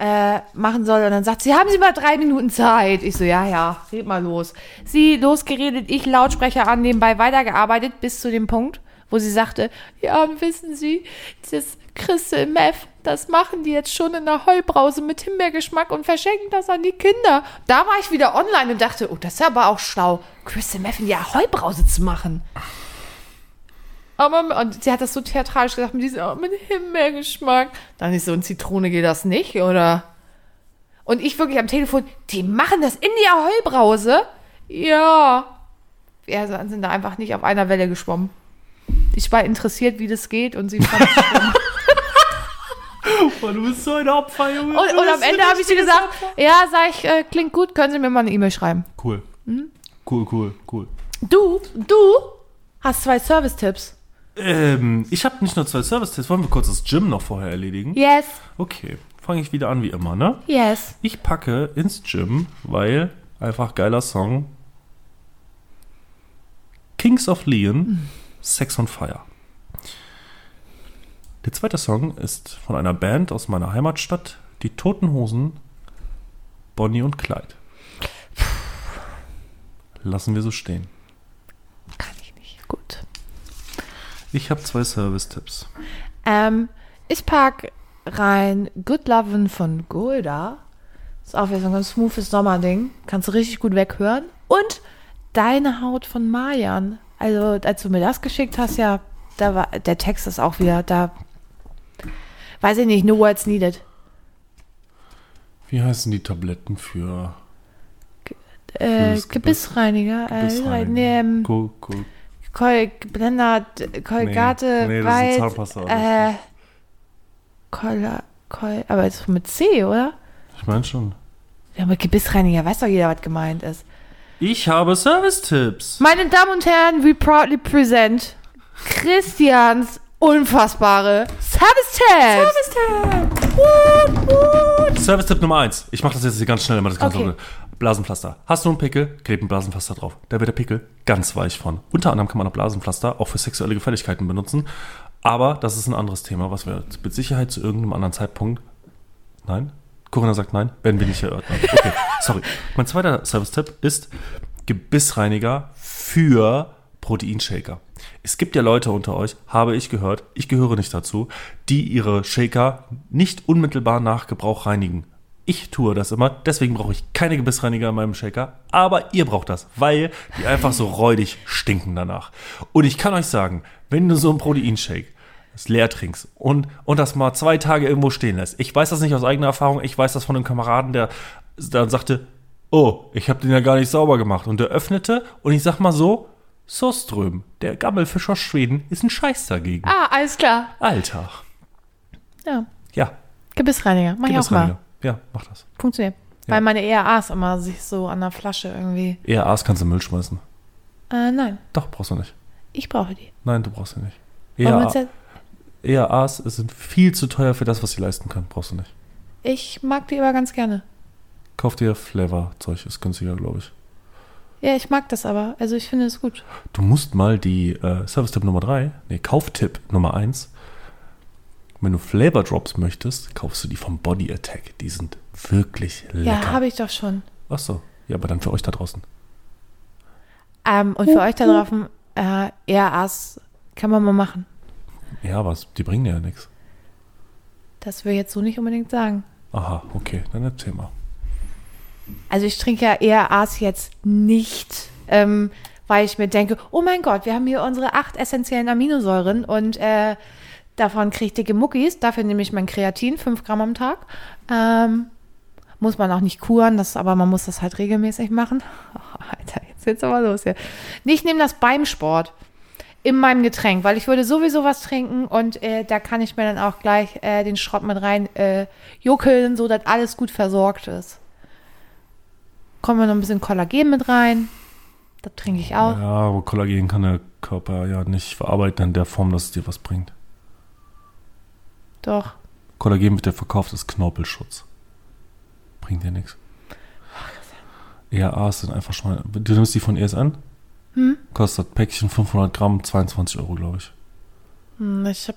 äh, machen soll und dann sagt sie, haben Sie mal drei Minuten Zeit? Ich so, ja, ja, red mal los. Sie losgeredet, ich Lautsprecher an, nebenbei weitergearbeitet bis zu dem Punkt, wo sie sagte, ja, wissen Sie, das Crystal Meth, das machen die jetzt schon in der Heubrause mit Himbeergeschmack und verschenken das an die Kinder. Da war ich wieder online und dachte, oh, das ist aber auch schlau, Crystal Meth in die Heubrause zu machen. Aber, und sie hat das so theatralisch gesagt, mit diesem, oh, mit Himbeergeschmack. Dann ist so, in Zitrone geht das nicht, oder? Und ich wirklich am Telefon, die machen das in die Heubrause? Ja. Wir sind da einfach nicht auf einer Welle geschwommen. Ich war interessiert, wie das geht und sie fand. Boah, du bist so ein Opfer, Junge. Und, und am Ende habe ich sie gesagt, ja, sag ich, äh, klingt gut, können Sie mir mal eine E-Mail schreiben. Cool. Cool, cool, cool. Du, du hast zwei Service-Tipps. Ähm, ich habe nicht nur zwei Service-Tests. Wollen wir kurz das Gym noch vorher erledigen? Yes, Okay, fange ich wieder an wie immer, ne? yes. Ich packe ins Gym, weil einfach geiler Song. Kings of Leon, Sex on Fire. Der zweite Song ist von einer Band aus meiner Heimatstadt, die Toten Hosen, Bonnie und Clyde. Lassen wir so stehen. Kann ich nicht. Gut. Ich habe zwei Service-Tipps. Ähm, ich pack rein Good Lovin' von Golda. Ist auch wieder so ein ganz smoothes Sommerding. Kannst du richtig gut weghören. Und Deine Haut von Marjan. Also, als du mir das geschickt hast, ja, da war, der Text ist auch wieder, da, weiß ich nicht, no words needed. Wie heißen die Tabletten für Äh, Fürs Gebiss- Gebissreiniger, äh, nee, ähm, Ko- Ko- Kol Blender, Kolgate, Nee, nee, das ist Weiß, Zahnpasta, das äh, Kol, Kol, aber jetzt mit C, oder? Ich meine schon. Ja, mit Gebissreiniger weiß doch jeder, was gemeint ist. Ich habe Service-Tipps. Meine Damen und Herren, we proudly present Christians unfassbare Service-Tabs. Service-Tabs. Service-Tipp Nummer 1. Ich mache das jetzt hier ganz schnell, immer das ganze Okay. Blasenpflaster. Hast du einen Pickel, kleb ein Blasenpflaster drauf. Da wird der Pickel ganz weich von. Unter anderem kann man auch Blasenpflaster auch für sexuelle Gefälligkeiten benutzen. Aber das ist ein anderes Thema, was wir mit Sicherheit zu irgendeinem anderen Zeitpunkt. Nein? Corinna sagt nein, werden wir nicht erörtern. Okay, sorry. Mein zweiter Service-Tipp ist Gebissreiniger für Proteinshaker. Es gibt ja Leute unter euch, habe ich gehört, ich gehöre nicht dazu, die ihre Shaker nicht unmittelbar nach Gebrauch reinigen. Ich tue das immer, deswegen brauche ich keine Gebissreiniger in meinem Shaker, aber ihr braucht das, weil die einfach so räudig stinken danach. Und ich kann euch sagen, wenn du so einen Proteinshake das leer trinkst und, und das mal zwei Tage irgendwo stehen lässt. Ich weiß das nicht aus eigener Erfahrung, ich weiß das von einem Kameraden, der dann sagte, oh, ich habe den ja gar nicht sauber gemacht. Und der öffnete und ich sag mal so, Soström, der Gammelfisch aus Schweden, ist ein Scheiß dagegen. Ah, alles klar. Alter. Ja, Ja, Gebissreiniger. Mach ich auch mal. Gebissreiniger. Ja, mach das. Funktioniert. Ja. Weil meine ERAs immer sich so an der Flasche irgendwie. Eher Aas kannst du Müll schmeißen. Äh, nein, Doch, brauchst du nicht. ich brauche die. Nein, du brauchst sie nicht. Eher Aas sind viel zu teuer für das, was sie leisten können. Brauchst du nicht. Ich mag die aber ganz gerne. Kauf dir Flavor-Zeug, ist günstiger, glaube ich. Ja, ich mag das aber. Also ich finde es gut. Du musst mal die äh, Service-Tipp Nummer 3, nee, Kauftipp Nummer 1. Wenn du Flavor Drops möchtest, kaufst du die vom Body Attack. Die sind wirklich lecker. Ja, habe ich doch schon. Ach so. Ja, aber dann für euch da draußen. Ähm, und für euch da draußen, äh, ERAs kann man mal machen. Ja, was? Die bringen dir ja nichts. Das will ich jetzt so nicht unbedingt sagen. Aha, okay, dann erzähl mal. Also ich trinke ja ERAs jetzt nicht, ähm, weil ich mir denke, oh mein Gott, wir haben hier unsere acht essentiellen Aminosäuren und äh, davon kriege ich dicke Muckis. Dafür nehme ich mein Kreatin, fünf Gramm am Tag. Ähm, muss man auch nicht kuren, das, aber man muss das halt regelmäßig machen. Oh, Alter, jetzt geht's aber los hier. Nee, Ich nehme das beim Sport in meinem Getränk, weil ich würde sowieso was trinken und äh, da kann ich mir dann auch gleich äh, den Schrott mit rein äh, juckeln, so dass alles gut versorgt ist. Kommen wir noch ein bisschen Kollagen mit rein. Das trinke ich auch. Ja, aber Kollagen kann der Körper ja nicht verarbeiten in der Form, dass es dir was bringt. Doch. Kollagen wird ja verkauft als Knorpelschutz. Bringt dir nichts. ERAs sind einfach schon. Du nimmst die von ESN? Hm? Kostet Päckchen 500 Gramm 22 Euro, glaube ich. Hm, Ich hab.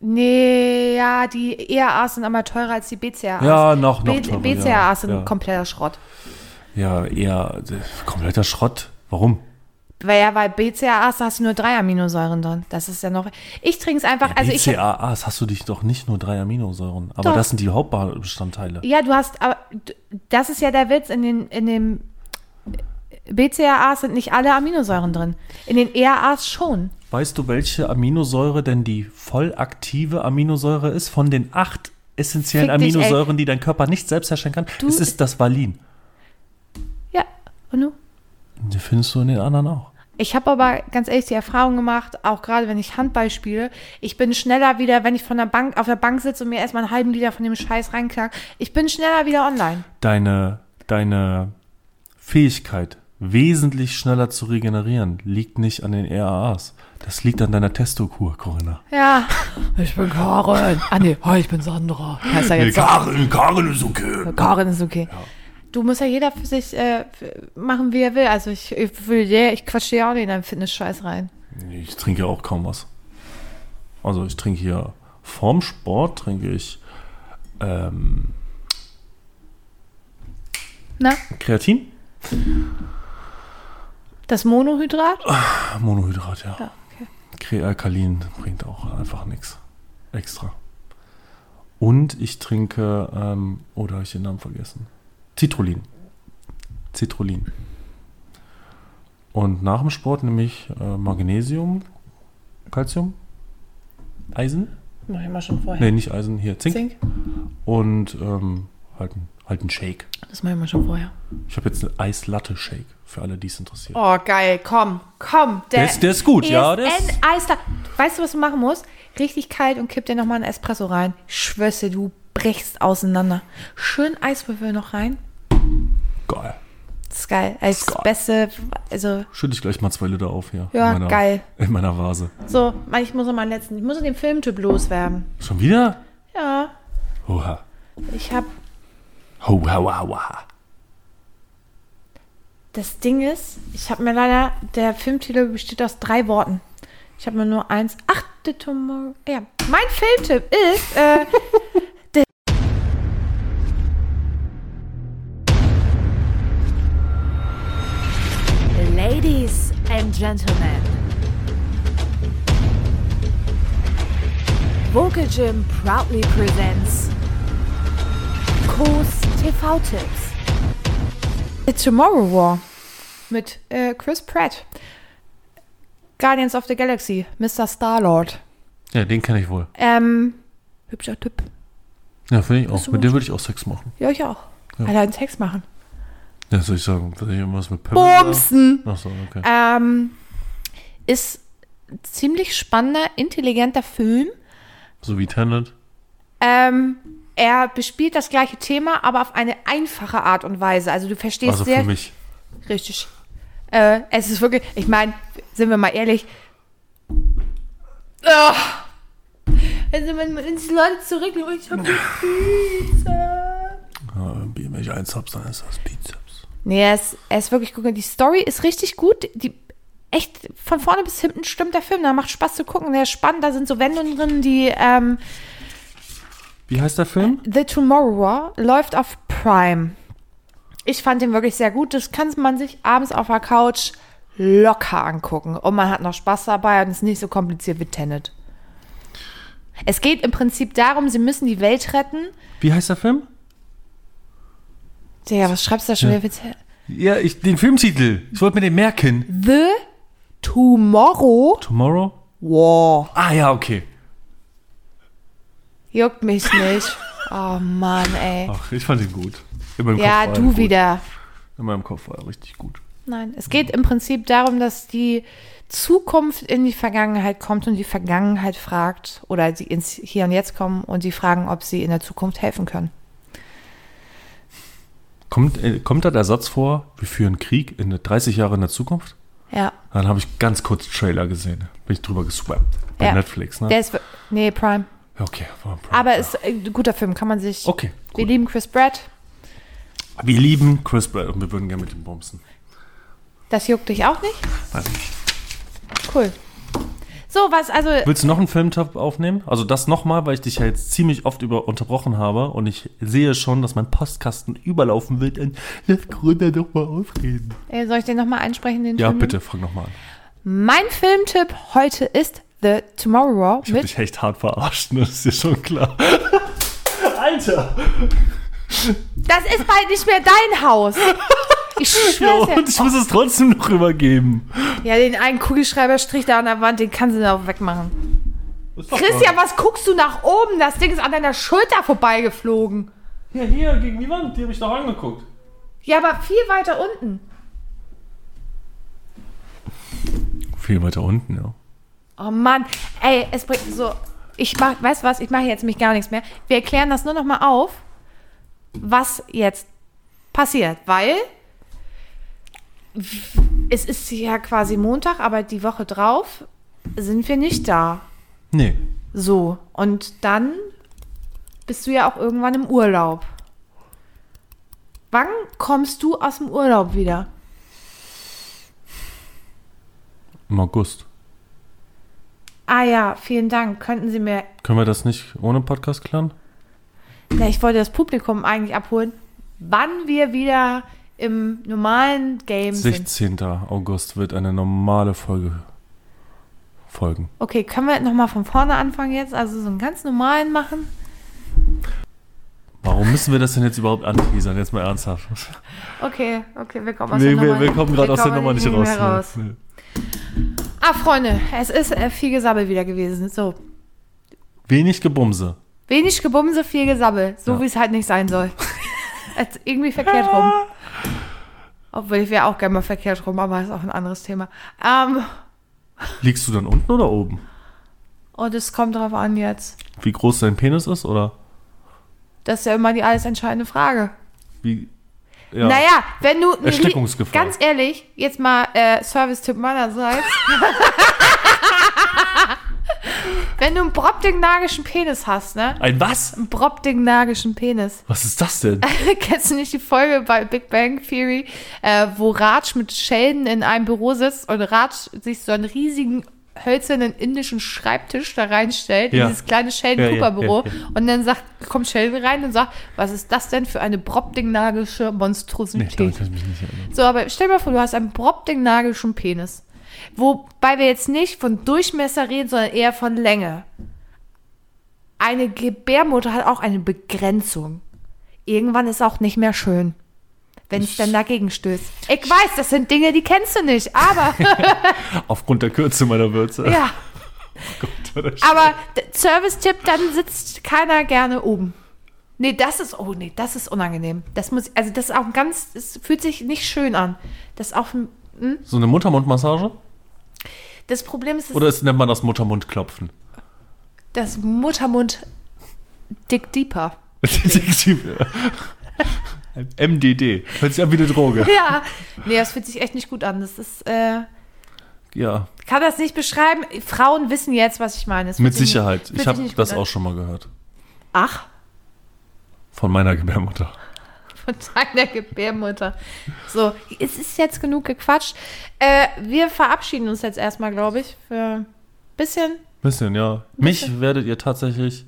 Nee, ja, die ERAs sind aber teurer als die BCAAs. Ja, noch, noch B teurer, BCAAs ja, sind ja. kompletter Schrott. Ja, eher kompletter Schrott. Warum? Weil ja, bei BCAAs hast du nur drei Aminosäuren drin. Das ist ja noch. Ich trinke es einfach. also ich. BCAAs hast du dich doch nicht nur drei Aminosäuren, aber Doch. das sind die Hauptbestandteile. Ja, du hast, aber das ist ja der Witz in den, in dem BCAAs sind nicht alle Aminosäuren drin. In den EAAs schon. Weißt du, welche Aminosäure denn die voll aktive Aminosäure ist von den acht essentiellen Fick dich. Aminosäuren, die dein Körper nicht selbst herstellen kann? Du- es ist das Valin. Ja, und du? Die findest du in den anderen auch. Ich habe aber ganz ehrlich die Erfahrung gemacht, auch gerade wenn ich Handball spiele, ich bin schneller wieder, wenn ich von der Bank auf der Bank sitze und mir erstmal einen halben Liter von dem Scheiß reinknack, ich bin schneller wieder online. Deine, deine Fähigkeit, wesentlich schneller zu regenerieren, liegt nicht an den RAAs. Das liegt an deiner Testokur, Corinna. Ja. Ich bin Karin. Ah nee, hi, ich bin Sandra. Heißt ja jetzt Karin, Karin ist okay. Karin ist okay. Du musst ja jeder für sich äh, machen, wie er will. Also ich, ich will dir, ich quatsche dir auch nicht in deinen Fitness-Scheiß rein. Ich trinke ja auch kaum was. Also ich trinke hier vorm Sport trinke ich ähm, Na, Kreatin, das Monohydrat? Monohydrat, ja. Ja, okay. Krealkalin bringt auch einfach nichts extra. Und ich trinke, ähm, oder habe ich den Namen vergessen? Citrullin. Citrullin. Und nach dem Sport nehme ich äh, Magnesium, Calcium, Eisen. Mach ich mal schon vorher. Nee, nicht Eisen, hier Zink. Zink? Und ähm, halt, ein, halt ein Shake. Das mach ich mal schon vorher. Ich habe jetzt einen Eislatte-Shake, für alle, die es interessiert. Oh, geil. Komm, komm. Der ist- der ist gut, ja, der ist- Eisler. Weißt du, was du machen musst? Richtig kalt und kipp dir nochmal einen Espresso rein. Ich schwör's dir, du brichst auseinander. Schön Eiswürfel noch rein. Geil. Das ist geil. Als Geil. Beste, also, Schütte ich gleich mal zwei Liter auf hier. Ja, in meiner, geil. In meiner Vase. so, ich muss noch mal letzten, ich muss den Filmtyp loswerden. Schon wieder? Ja, Oha. ich hab, Ho, ha, ha, ha. das Ding ist, ich habe mir leider, der Filmtitel besteht aus drei Worten. Ich habe mir nur eins, ach, the tomorrow, ja. Mein Filmtipp ist, äh, and gentlemen. Vocal Gym proudly presents Kurs TV-Tipps. The Tomorrow War mit äh, Chris Pratt. Guardians of the Galaxy, Mr. Star-Lord. Ja, den kenne ich wohl. Ähm, hübscher Typ. Ja, finde ich auch. Mit dem würde ich auch Sex machen. Ja, ich auch. Ja. Alter, einen Text machen. Ja, soll ich sagen, will ich irgendwas mit Pamela? Bumsen! Achso, okay. Ähm, ist ein ziemlich spannender, intelligenter Film. So wie Tenet. Ähm, er bespielt das gleiche Thema, aber auf eine einfache Art und Weise. Also du verstehst Also sehr für mich. richtig. Äh, es ist wirklich, ich meine, sind wir mal ehrlich. Oh. Also wenn, wenn die Leute zurücknehmen, ich hab die Pizza. Ja, wenn ich eins hab, dann ist das Bizeps. Nee, er ist, er ist wirklich gut. Die Story ist richtig gut. Die, echt, von vorne bis hinten stimmt der Film. Da macht Spaß zu gucken. Der ist spannend. Da sind so Wendungen drin, die ähm, Wie heißt der Film? The Tomorrow War läuft auf Prime. Ich fand den wirklich sehr gut. Das kann man sich abends auf der Couch locker angucken. Und man hat noch Spaß dabei und ist nicht so kompliziert wie Tenet. Es geht im Prinzip darum, sie müssen die Welt retten. Wie heißt der Film? Digga, was schreibst du da schon Ja. wieder? Ja, ich, den Filmtitel. Ich wollte mir den merken. The Tomorrow Tomorrow? War. Ah ja, okay. Juckt mich nicht. Oh Mann, ey. Ach, ich fand ihn gut. Ja, Kopf du gut. wieder. In meinem Kopf war er richtig gut. Nein, es geht im Prinzip darum, dass die Zukunft in die Vergangenheit kommt und die Vergangenheit fragt, oder sie ins Hier und Jetzt kommen und sie fragen, ob sie in der Zukunft helfen können. Kommt, äh, kommt da der Satz vor, wir führen Krieg in 30 Jahre in der Zukunft? Ja, Dann habe ich ganz kurz Trailer gesehen. Bin ich drüber geswappt. Bei Ja. Netflix, ne? der ist, nee, Prime. Okay, Prime. Aber ist ein guter Film, kann man sich. Okay, Wir gut. lieben Chris Pratt. Wir lieben Chris Pratt und wir würden gerne mit ihm bumsen. Das juckt dich auch nicht? Nein. Cool. So, was, also, Willst du noch einen Filmtipp aufnehmen? Also das nochmal, weil ich dich ja jetzt ziemlich oft über unterbrochen habe und ich sehe schon, dass mein Postkasten überlaufen wird. Und lass Gründer doch mal ausreden. äh, soll ich den nochmal einsprechen, den Ja, Film? bitte, fang nochmal an. Mein Filmtipp heute ist The Tomorrow Ich hab dich echt hart verarscht, ne? das ist dir schon klar. Alter! Das ist bald nicht mehr dein Haus. Ich Ja, und ich muss es trotzdem noch rübergeben. Ja, den einen Kugelschreiberstrich da an der Wand, den kannst du auch wegmachen. Christian, was guckst du nach oben? Das Ding ist an deiner Schulter vorbeigeflogen. Ja, hier, gegen die Wand, die habe ich doch angeguckt. Ja, aber viel weiter unten. Viel weiter unten, ja. Oh Mann, ey, es bringt so. Ich mach, weißt du was, ich mache jetzt mich gar nichts mehr. Wir erklären das nur noch mal auf, was jetzt passiert, weil es ist ja quasi Montag, aber die Woche drauf sind wir nicht da. Nee. So, und dann bist du ja auch irgendwann im Urlaub. Wann kommst du aus dem Urlaub wieder? Im August. Ah ja, vielen Dank. Könnten Sie mir Können wir das nicht ohne Podcast klären? Na, ich wollte das Publikum eigentlich abholen, wann wir wieder im normalen Game sind. 16. August wird eine normale Folge folgen. Okay, können wir nochmal von vorne anfangen jetzt? Also so einen ganz normalen machen? Warum müssen wir das denn jetzt überhaupt anteasern? Jetzt mal ernsthaft. Okay, okay, wir kommen aus Nee, der wir, Nummer. wir kommen gerade aus der Nummer nicht raus. raus. Nee. Ah, Freunde, es ist äh, viel Gesabbel wieder gewesen. So, Wenig Gebumse. wenig Gebumse, viel Gesabbel. So Ja. wie es halt nicht sein soll. Irgendwie verkehrt rum. Obwohl ich wäre auch gerne mal verkehrt rum, aber ist auch ein anderes Thema. Ähm, Liegst du dann unten oder oben? und es kommt drauf an jetzt. Wie groß dein Penis ist oder Das ist ja immer die alles entscheidende Frage. wie? Ja. Naja, wenn du. Erstickungsgefahr. Ganz ehrlich, jetzt mal äh, Service-Tipp meinerseits. wenn du einen brobdingnagischen Penis hast, ne? Ein was? Einen brobdingnagischen Penis. Was ist das denn? Kennst du nicht die Folge bei Big Bang Theory, äh, wo Raj mit Sheldon in einem Büro sitzt und Raj sich so einen riesigen hölzernen indischen Schreibtisch da reinstellt, Ja. in dieses kleine Sheldon Cooper Büro ja, ja. und dann sagt, kommt Sheldon rein und sagt, was ist das denn für eine brobdingnagische Nee, Monstrosität? erinnern. So, aber stell dir mal vor, du hast einen brobdingnagischen Penis. Wobei wir jetzt nicht von Durchmesser reden, sondern eher von Länge. Eine Gebärmutter hat auch eine Begrenzung. Irgendwann ist auch nicht mehr schön, wenn es dann dagegen stößt. Ich weiß, das sind Dinge, die kennst du nicht, aber Aufgrund der Kürze meiner Würze. ja. Gott, Aber Service-Tipp, dann sitzt keiner gerne oben. Nee, das ist, oh nee, das ist unangenehm. Das muss, also das ist auch ein ganz, es fühlt sich nicht schön an. Das ist auch ein, hm? So eine Muttermundmassage? das Problem ist, es Oder ist, nennt man das Muttermundklopfen? Das Muttermund dick deeper. MDD. Hört sich an wie eine Droge. Ja. Nee, das fühlt sich echt nicht gut an. Das ist, äh, Ja, kann das nicht beschreiben. Frauen wissen jetzt, was ich meine. Mit Sicherheit. nicht- Ich habe das an. auch schon mal gehört. Ach, Von meiner Gebärmutter. Von deiner Gebärmutter. So, es ist jetzt genug gequatscht. Äh, wir verabschieden uns jetzt erstmal, glaube ich, für ein bisschen. Bisschen, ja. Mich werdet ihr tatsächlich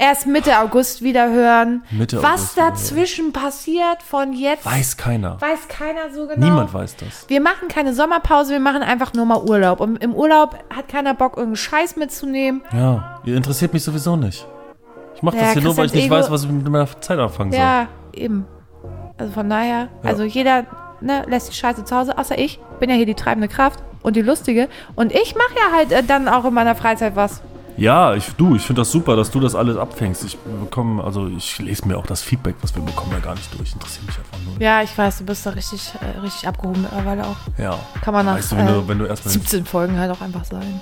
Erst Mitte August wieder hören. Mitte Was August wieder dazwischen passiert von jetzt, Weiß keiner. weiß keiner so genau. Niemand weiß das. Wir machen keine Sommerpause, wir machen einfach nur mal Urlaub. Und im Urlaub hat keiner Bock, irgendeinen Scheiß mitzunehmen. Ja, ihr interessiert mich sowieso nicht. Ich mache Ja, das hier nur, weil ich nicht Christians weiß, Ego- was ich mit meiner Zeit anfangen soll. Ja, eben. Also von daher, also jeder ne, lässt die Scheiße zu Hause, außer ich. Bin ja hier die treibende Kraft und die lustige. Und ich mache ja halt äh, dann auch in meiner Freizeit was. Ja, ich, du, ich finde das super, dass du das alles abfängst. Ich bekomme, also ich lese mir auch das Feedback, was wir bekommen, ja gar nicht durch. Interessiert mich einfach nur. Ja, ich weiß, du bist da richtig, äh, richtig abgehoben mittlerweile auch. Ja. Kann man nach Weißt du, wenn, äh, du, wenn du erstmal 17 Folgen halt auch einfach sein.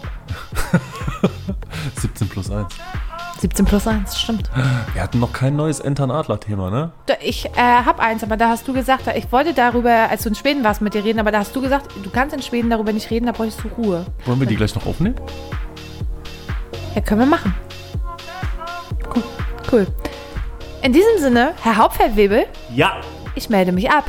17 plus 1. 17 plus 1, stimmt. Wir hatten noch kein neues Entern-Adler-Thema, ne? Ich äh, habe eins, aber da hast du gesagt, ich wollte darüber, als du in Schweden warst, mit dir reden, aber da hast du gesagt, du kannst in Schweden darüber nicht reden, da bräuchst du Ruhe. Wollen wir die gleich noch aufnehmen? Ja, können wir machen. Cool. Cool. In diesem Sinne, Herr Hauptfeldwebel, Ja. ich melde mich ab.